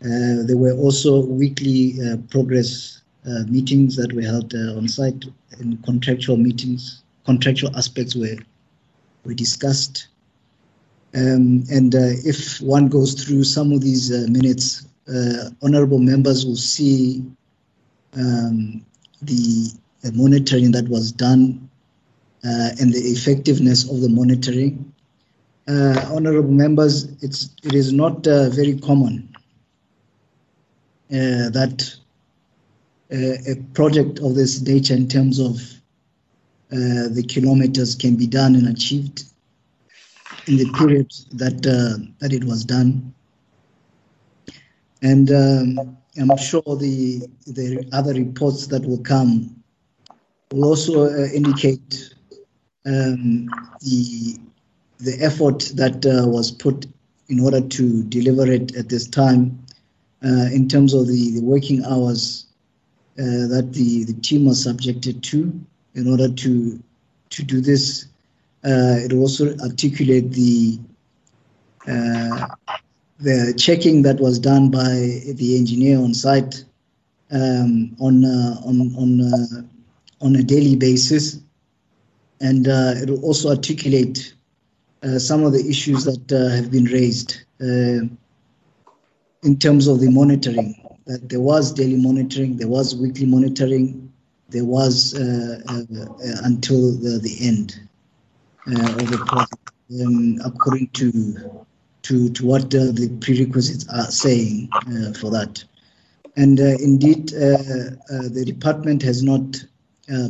There were also weekly progress meetings that were held on site, and contractual meetings. Contractual aspects were were discussed. Um, and if one goes through some of these minutes, honourable members will see um, the, the monitoring that was done uh, and the effectiveness of the monitoring. Uh, honorable members, it's, it is not uh, very common uh, that uh, a project of this nature in terms of uh, the kilometers can be done and achieved in the period that uh, that it was done. And um, I'm sure the the other reports that will come will also uh, indicate um, the the effort that uh, was put in order to deliver it at this time uh, in terms of the, the working hours uh, that the, the team was subjected to in order to to do this. Uh, it also articulate the uh, the checking that was done by the engineer on site um, on uh, on on on a daily basis, and it will also articulate uh, some of the issues that uh, have been raised uh, in terms of the monitoring. That there was daily monitoring, there was weekly monitoring, there was until the, the end of the project, um, according to to to what the prerequisites are saying for that. And uh, indeed, uh, uh, the department has not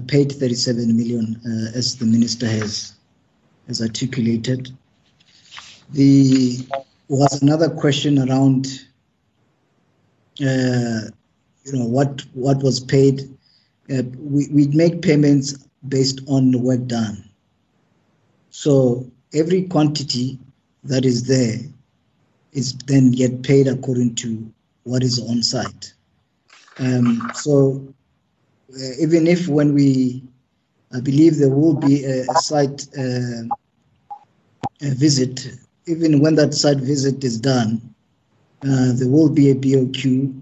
paid 37 million as the minister has as articulated. The was another question around, uh, you know, what what was paid. Uh, we we make payments based on the work done. So every quantity that is there is then get paid according to what is on site. Um, so uh, even if when we I believe there will be a, a site uh, a visit. Even when that site visit is done, uh, there will be a BOQ,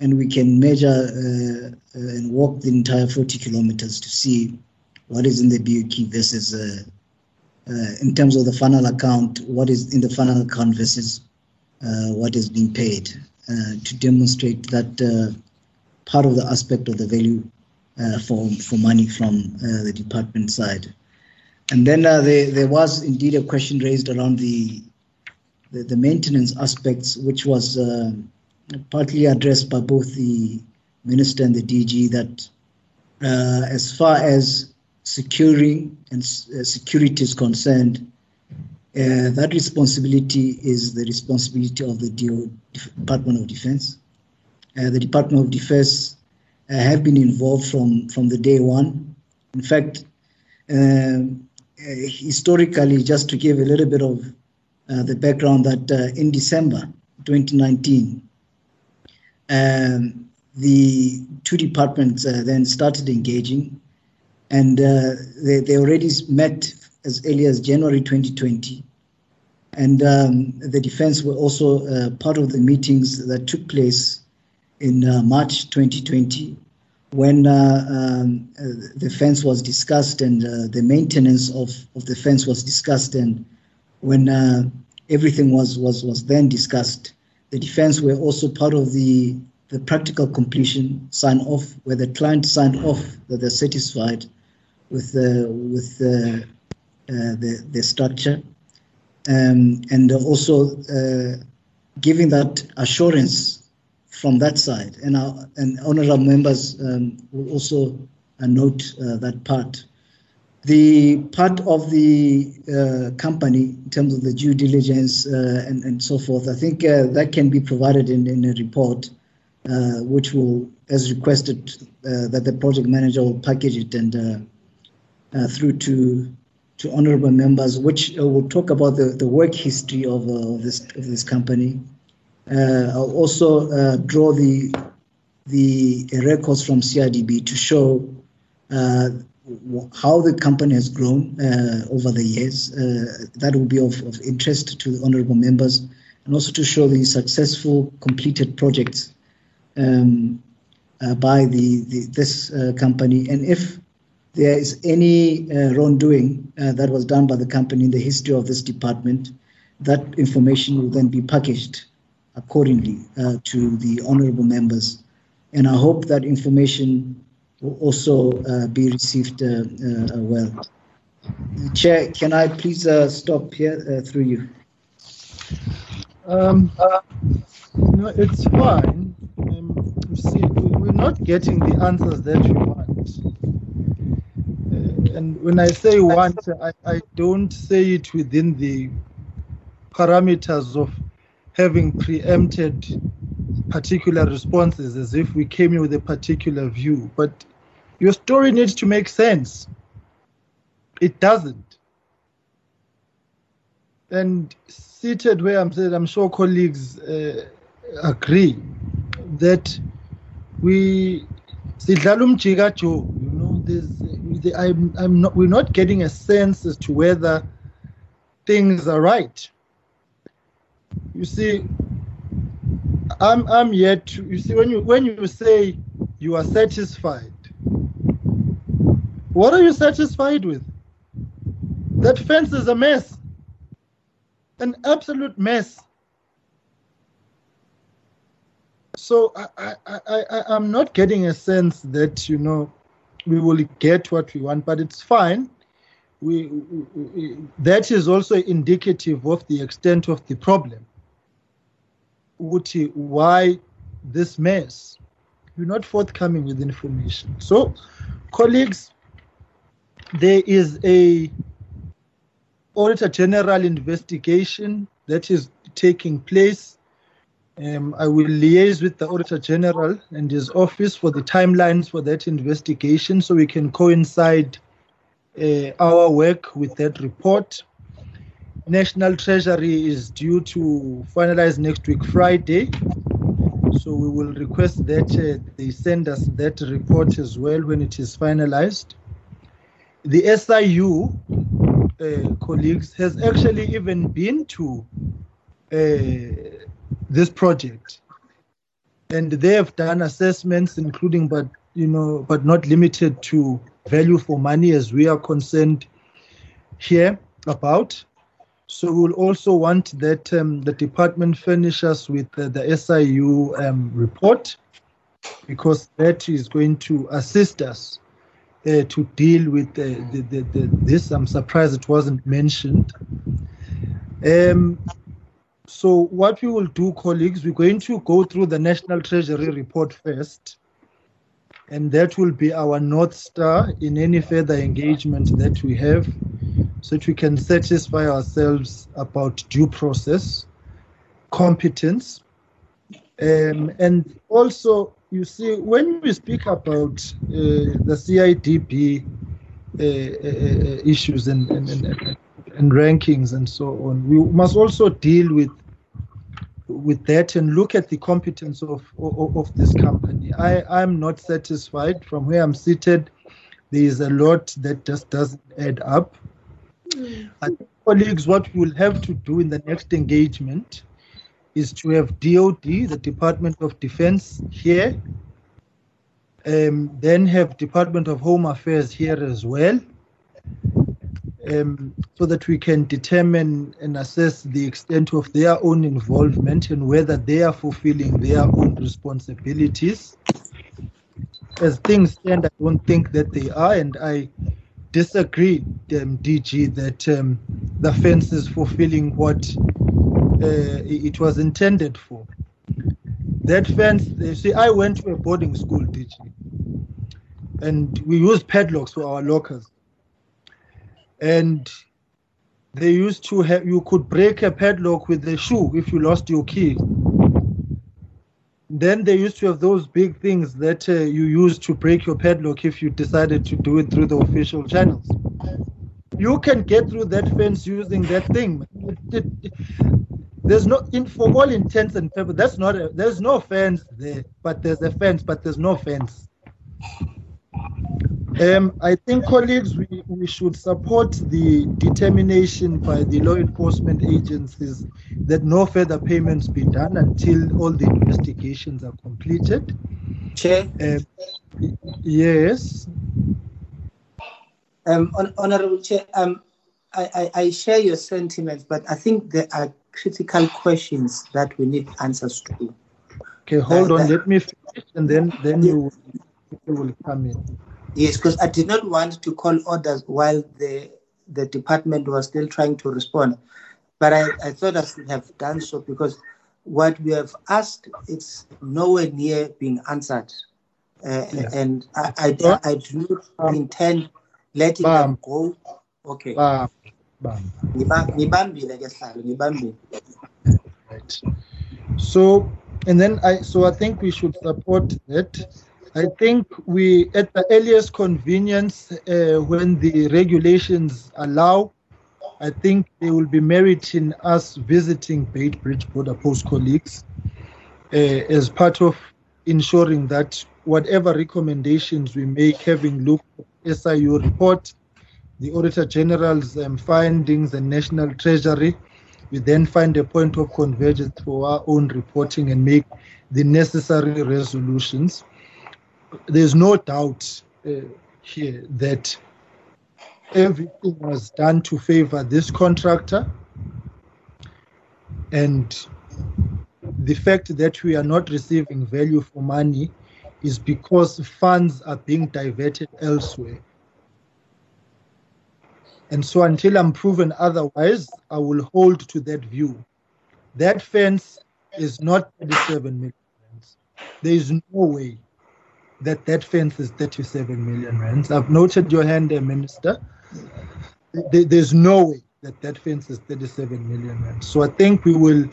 and we can measure uh, uh, and walk the entire 40 kilometers to see what is in the BOQ versus, uh, uh, in terms of the final account, what is in the final account versus what is being paid to demonstrate that part of the aspect of the value uh, for for money from uh, the department side. And then uh, there, there was indeed a question raised around the the, the maintenance aspects, which was partly addressed by both the minister and the DG. That as far as securing and security is concerned, uh, that responsibility is the responsibility of the DO, Department of Defense. Uh, the Department of Defense uh, have been involved from, from the day one. In fact, um, uh, historically, just to give a little bit of uh, the background, that in December 2019, um, the two departments then started engaging, and they, they already met as early as January 2020 and um, the defense were also uh, part of the meetings that took place in uh, March 2020 when uh, um, uh, the fence was discussed and uh, the maintenance of, of the fence was discussed and when uh, everything was, was, was then discussed, the defense were also part of the, the practical completion sign off where the client signed off that they're satisfied with, the, with the, the, the structure um, and also giving that assurance from that side. And, our, and honorable members um, will also uh, note uh, that part. The part of the uh, company in terms of the due diligence uh, and, and so forth, I think uh, that can be provided in, in a report, uh, which will, as requested, that the project manager will package it and through to to honorable members, which will talk about the, the work history of, of this of this company, uh, I'll also uh, draw the the records from CIDB to show uh, how the company has grown over the years. that will be of, of interest to the honorable members, and also to show the successful completed projects um, uh, by the, the this uh, company and if there is any uh, wrongdoing that was done by the company in the history of this department, that information will then be packaged accordingly uh, to the honorable members. And I hope that information will also uh, be received uh, uh well. Chair, can I please uh, stop here uh, through you? Um, no, it's fine. Um, see, we're not getting the answers that we want. and when I say want, I, I don't say it within the parameters of having preempted particular responses as if we came in with a particular view. But your story needs to make sense. It doesn't. And seated where I'm saying, I'm sure colleagues uh, agree that we sidlala umjikajo you know there's I'm, I'm not we're not getting a sense as to whether things are right you see i'm i'm yet to, you see when you when you say you are satisfied what are you satisfied with that fence is a mess an absolute mess so I, I, I, I'm not getting a sense that, you know, we will get what we want, but it's fine. We, we, that is also indicative of the extent of the problem. Why this mess? You're not forthcoming with information. So, colleagues, there is a Auditor General investigation that is taking place um, I will liaise with the Auditor General and his office for the timelines for that investigation so we can coincide uh, our work with that report. National Treasury is due to finalize next week, Friday. So we will request that uh, they send us that report as well when it is finalized. The SIU uh, colleagues has actually even been to uh, this project. And they have done assessments, including but you know, but not limited to value for money as we are concerned here about. So we'll also want that um, the department furnish us with uh, the SIU um, report because that is going to assist us uh, to deal with the, the, the, this. I'm surprised it wasn't mentioned. Um, so what we will do, colleagues, we're going to go through the National Treasury report first, and that will be our North Star in any further engagement that we have, so that we can satisfy ourselves about due process, competence, um, and also, you see, when we speak about uh, the CIDB uh, uh, uh, issues and, and, and and rankings and so on. We must also deal with with that and look at the competence of of, of this company. I I'm not satisfied from where I'm seated. There is a lot that just doesn't add up. Mm. I think, colleagues, what we'll have to do in the next engagement is to have DOD, the Department of Defense, here, um, then have Department of Home Affairs here as well, um, so that we can determine and assess the extent of their own involvement and whether they are fulfilling their own responsibilities. As things stand, I don't think that they are, and I disagree, um, DG, that um, the fence is fulfilling what uh, it was intended for. That fence, you see, I went to a boarding school, DG, and we use padlocks for our lockers and they used to have you could break a padlock with a shoe if you lost your key then they used to have those big things that uh, you use to break your padlock if you decided to do it through the official channels. You can get through that fence using that thing. There's no in for all intents and purposes that's not a, there's no fence there but there's a fence but there's no fence um, I think, colleagues, we, we should support the determination by the law enforcement agencies that no further payments be done until all the investigations are completed. Chair? Um, yes. Um, Honorable Chair, um, I, I, I share your sentiments, but I think there are critical questions that we need answers to. Okay, hold uh, on. Let me finish, and then then you, you will come in. Yes, because I did not want to call orders while the the department was still trying to respond. But I, I thought I should have done so because what we have asked it's nowhere near being answered. Uh, yeah. And I, I, I, do not intend letting them go. Okay. Bam. Bam. Ngiba- Ngibambile ke sihlalo, ngibambile. Right. So, and then I, so I think we should support that. I think we, at the earliest convenience, uh, when the regulations allow, I think they will be meriting us visiting Beitbridge border post colleagues uh, as part of ensuring that whatever recommendations we make, having looked at SIU report, the Auditor General's um, findings, and National Treasury, we then find a point of convergence for our own reporting and make the necessary resolutions. There's no doubt uh, here that everything was done to favor this contractor. And the fact that we are not receiving value for money is because funds are being diverted elsewhere. And so until I'm proven otherwise, I will hold to that view. That fence is not 37 million. There is no way that that fence is 37 million rands. I've noted your hand there, Minister. There's no way that that fence is 37 million rands. So I think we will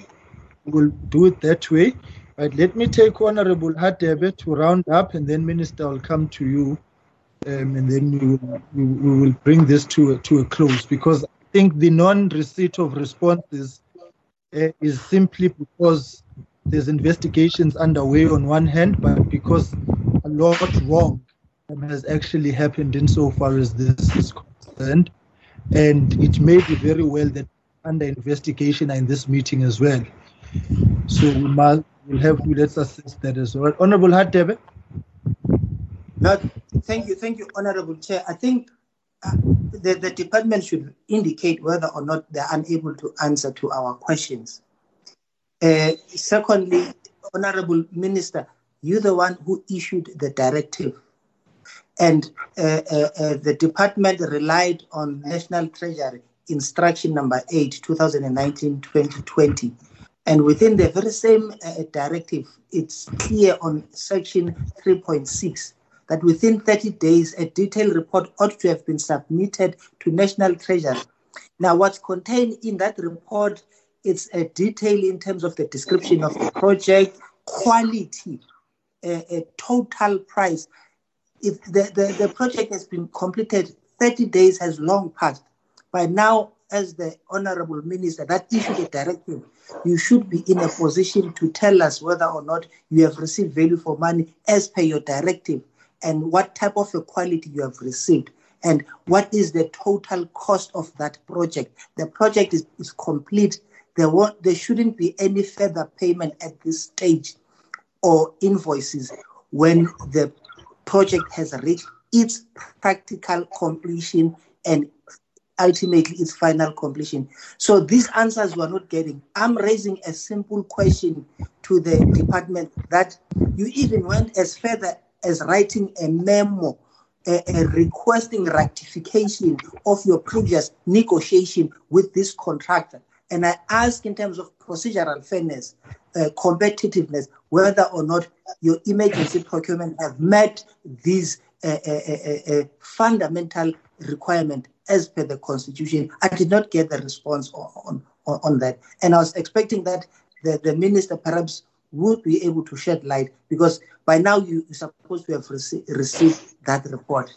will do it that way. Right, let me take Honorable Hadebe to round up, and then Minister will come to you, um, and then we will, we, we will bring this to a, to a close because I think the non-receipt of responses uh, is simply because there's investigations underway on one hand, but because a lot wrong has actually happened insofar as this is concerned, and it may be very well that under investigation in this meeting as well. So we must we'll have to let's assess that as well. Honorable Hadebe. No, thank you, thank you, Honorable Chair. I think uh, the, the department should indicate whether or not they're unable to answer to our questions. Uh, secondly, Honorable Minister, you're the one who issued the directive. And uh, uh, uh, the department relied on National Treasury Instruction Number 8, 2019 2020. And within the very same uh, directive, it's clear on section 3.6 that within 30 days, a detailed report ought to have been submitted to National Treasury. Now, what's contained in that report, it's a detail in terms of the description of the project, quality, a, a total price. If the, the, the project has been completed, 30 days has long passed. By now, as the Honorable Minister that issued a directive, you should be in a position to tell us whether or not you have received value for money as per your directive and what type of a quality you have received and what is the total cost of that project. The project is, is complete. There, won't, there shouldn't be any further payment at this stage or invoices when the project has reached its practical completion and ultimately its final completion. So these answers we're not getting. I'm raising a simple question to the department that you even went as further as writing a memo a, uh, requesting rectification of your previous negotiation with this contractor. And I ask in terms of procedural fairness, uh, competitiveness, whether or not your emergency procurement have met these uh, uh, uh, uh, fundamental requirement as per the constitution. I did not get the response on, on, on that. And I was expecting that the, the minister perhaps would be able to shed light because by now you, are supposed to have rece- received that report.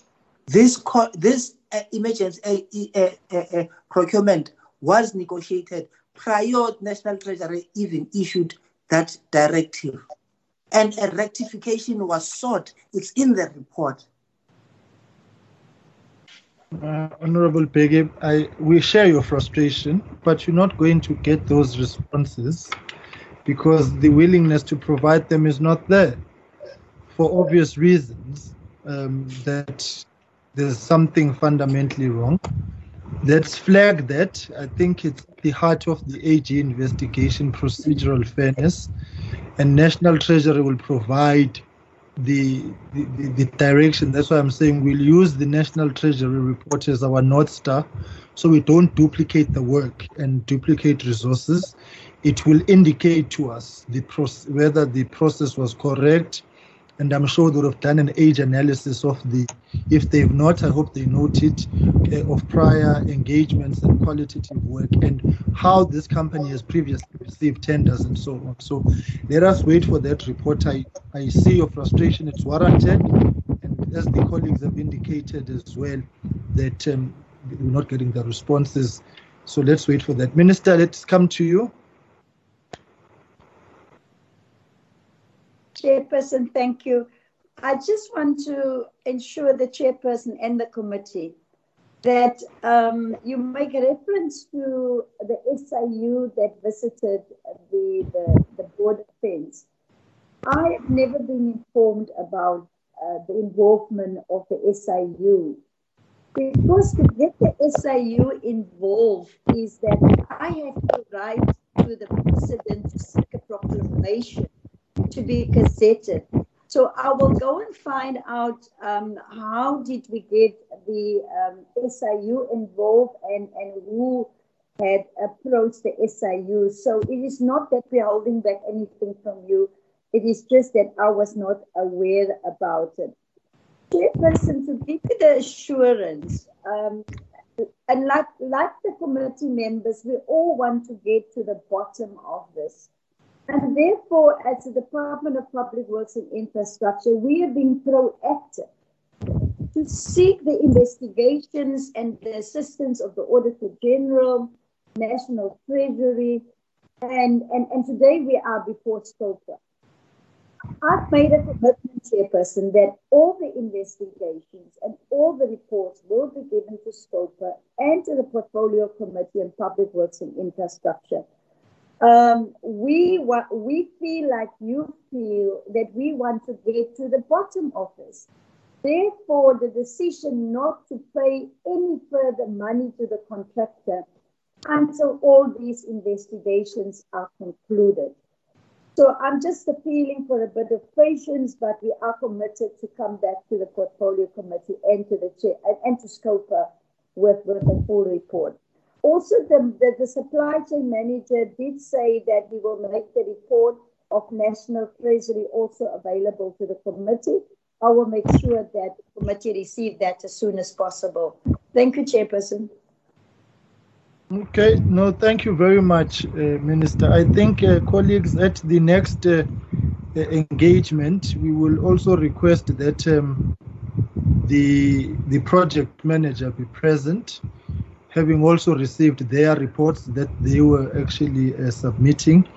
This, co- this uh, emergency uh, uh, procurement was negotiated prior National Treasury even issued that directive. And a rectification was sought. It's in the report. Uh, Honorable Pege, I we share your frustration, but you're not going to get those responses because the willingness to provide them is not there for obvious reasons um, that there's something fundamentally wrong. Let's flag that. I think it's the heart of the AG investigation, procedural fairness, and National Treasury will provide the, the, the, direction. That's why I'm saying we'll use the National Treasury report as our North Star so we don't duplicate the work and duplicate resources. It will indicate to us the process, whether the process was correct and I'm sure they would have done an age analysis of the, if they've not, I hope they note it, uh, of prior engagements and qualitative work and how this company has previously received tenders and so on. So let us wait for that report. I, I see your frustration, it's warranted, and as the colleagues have indicated as well, that um, we're not getting the responses. So let's wait for that. Minister, let's come to you. Chairperson, thank you. I just want to ensure the chairperson and the committee that um, you make a reference to the SIU that visited the, the, the border fence. I have never been informed about uh, the involvement of the SIU because to get the SIU involved is that I have to write to the president to seek a proclamation to be gazetted. So I will go and find out um, how did we get the um, SIU involved and, and who had approached the SIU. So it is not that we're holding back anything from you. It is just that I was not aware about it. Chairperson, to give you the assurance, um, and like, like the committee members, we all want to get to the bottom of this. And therefore, as the Department of Public Works and Infrastructure, we have been proactive to seek the investigations and the assistance of the Auditor General, National Treasury, and, and, and today we are before SCOPA. I've made a commitment, Chairperson, that all the investigations and all the reports will be given to SCOPA and to the Portfolio Committee on Public Works and Infrastructure um, we wa- we feel like you feel that we want to get to the bottom of this. Therefore, the decision not to pay any further money to the contractor until all these investigations are concluded. So I'm just appealing for a bit of patience, but we are committed to come back to the portfolio committee and to the chair and, and to SCOPA with, with a full report. Also, the, the, the, supply chain manager did say that we will make the report of National Treasury also available to the committee. I will make sure that the committee receive that as soon as possible. Thank you, Chairperson. Okay, no, thank you very much, uh, Minister. I think, uh, colleagues, at the next uh, engagement, we will also request that um, the the project manager be present having also received their reports that they were actually uh, submitting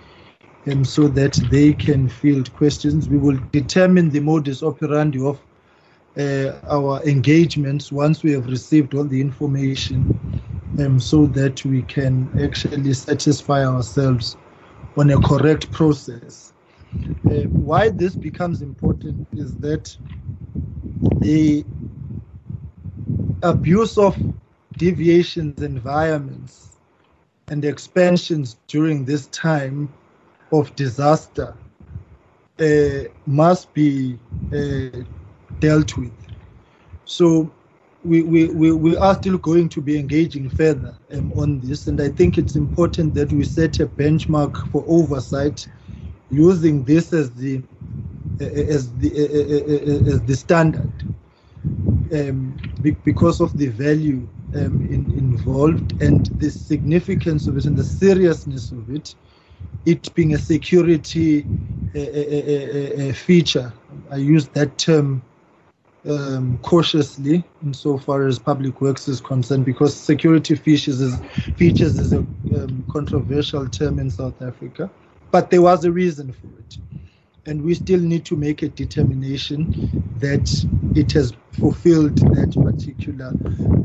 and so that they can field questions. We will determine the modus operandi of uh, our engagements once we have received all the information um, so that we can actually satisfy ourselves on a correct process. Uh, why this becomes important is that the abuse of deviations, environments, and expansions during this time of disaster uh, must be uh, dealt with. So we, we, we, are still going to be engaging further um, on this, and I think it's important that we set a benchmark for oversight using this as the uh, as the uh, uh, as the standard um, because of the value um, in, involved and the significance of it and the seriousness of it, it being a security feature. I use that term um, cautiously insofar as public works is concerned because security features is, features is a um, controversial term in South Africa, but there was a reason for it and we still need to make a determination that it has fulfilled that particular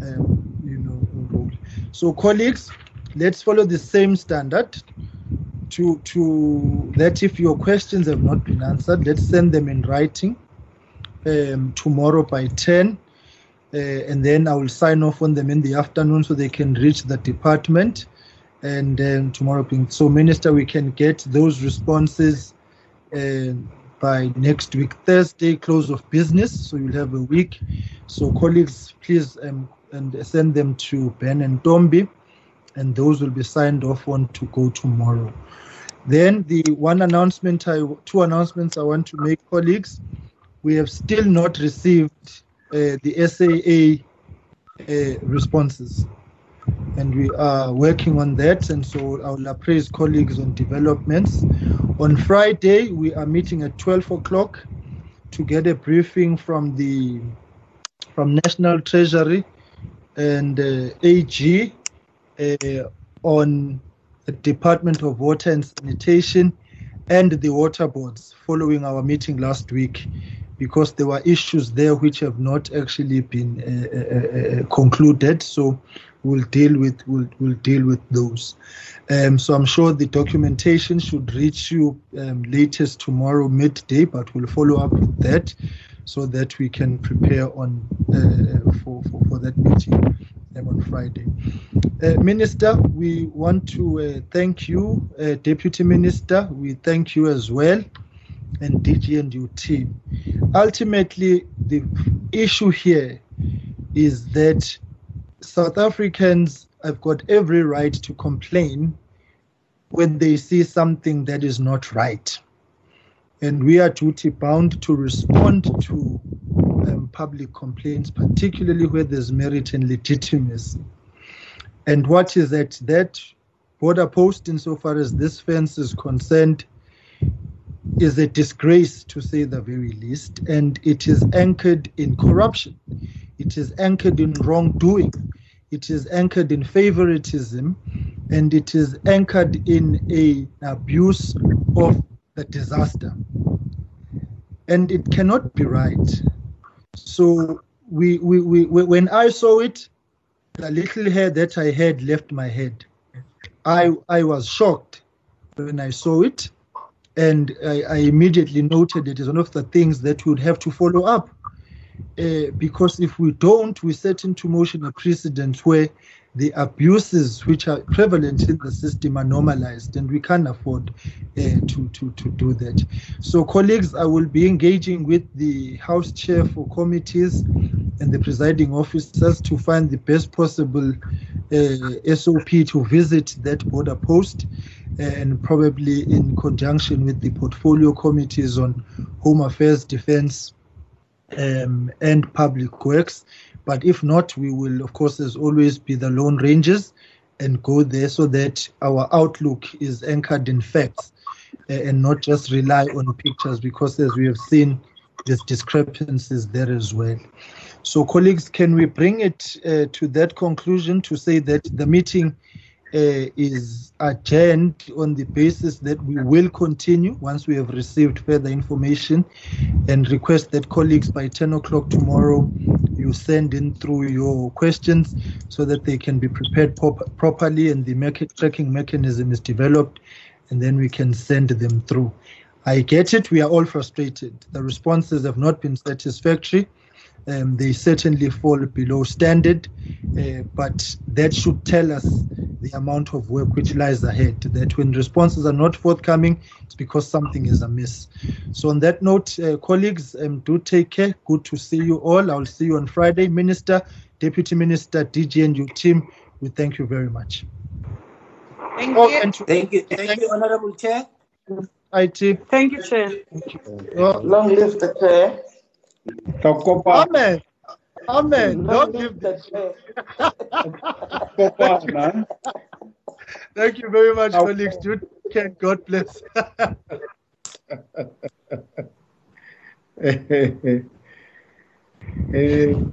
um, you know role. So colleagues let's follow the same standard. To to that if your questions have not been answered let's send them in writing um, tomorrow by 10 uh, and then I will sign off on them in the afternoon so they can reach the department. And then tomorrow so minister we can get those responses by next week, Thursday, close of business. So you'll have a week. So colleagues, please um, and send them to Ben and Dombi, and those will be signed off on to go tomorrow. Then the one announcement, I two announcements I want to make, colleagues. we have still not received uh, the SAA uh, responses. And we are working on that, and so I will appraise colleagues on developments. On Friday, we are meeting at 12 o'clock to get a briefing from the from National Treasury and uh, AG uh, on the Department of Water and Sanitation and the water boards following our meeting last week because there were issues there which have not actually been uh, uh, uh, concluded. So we'll deal with we'll, we'll deal with those. Um, so I'm sure the documentation should reach you um, latest tomorrow midday, but we'll follow up with that so that we can prepare on uh, for, for, for that meeting um, on Friday. Uh, Minister, we want to uh, thank you, Deputy Minister. We thank you as well and DG and your team. Ultimately, the issue here is that South Africans have got every right to complain when they see something that is not right. And we are duty bound to respond to um, public complaints, particularly where there's merit and legitimacy. And what is at that border post, insofar as this fence is concerned, is a disgrace to say the very least, and it is anchored in corruption. It is anchored in wrongdoing. It is anchored in favoritism, and it is anchored in a abuse of the disaster. And it cannot be right. So we, we, we, when I saw it, the little hair that I had left my head. I, I was shocked when I saw it and I, I, immediately noted it is one of the things that we would have to follow up. Uh, because if we don't, we set into motion a precedent where the abuses which are prevalent in the system are normalized, and we can't afford uh, to, to, to do that. So, colleagues, I will be engaging with the House Chair for committees and the presiding officers to find the best possible uh, SOP to visit that border post and probably in conjunction with the portfolio committees on home affairs, defense, um, and public works. But if not, we will, of course, as always, be the lone rangers and go there so that our outlook is anchored in facts uh, and not just rely on pictures, because as we have seen, there's discrepancies there as well. So, colleagues, can we bring it uh, to that conclusion to say that the meeting Uh, is adjourned on the basis that we will continue once we have received further information and request that colleagues by 10 o'clock tomorrow you send in through your questions so that they can be prepared properly and the market tracking mechanism is developed and then we can send them through. I get it, we are all frustrated. The responses have not been satisfactory um, they certainly fall below standard, uh, but that should tell us the amount of work which lies ahead. That when responses are not forthcoming, it's because something is amiss. So, on that note, uh, colleagues, um, do take care. Good to see you all. I'll see you on Friday. Minister, Deputy Minister, DG, and your team, we thank you very much. Thank oh, you. Thank you. Thank you, Honorable Chair. IT. Thank you, Chair. Thank you. Long live the Chair. Amen. Amen. Don't give this. Thank you very much, colleagues. Jude, God bless. hey.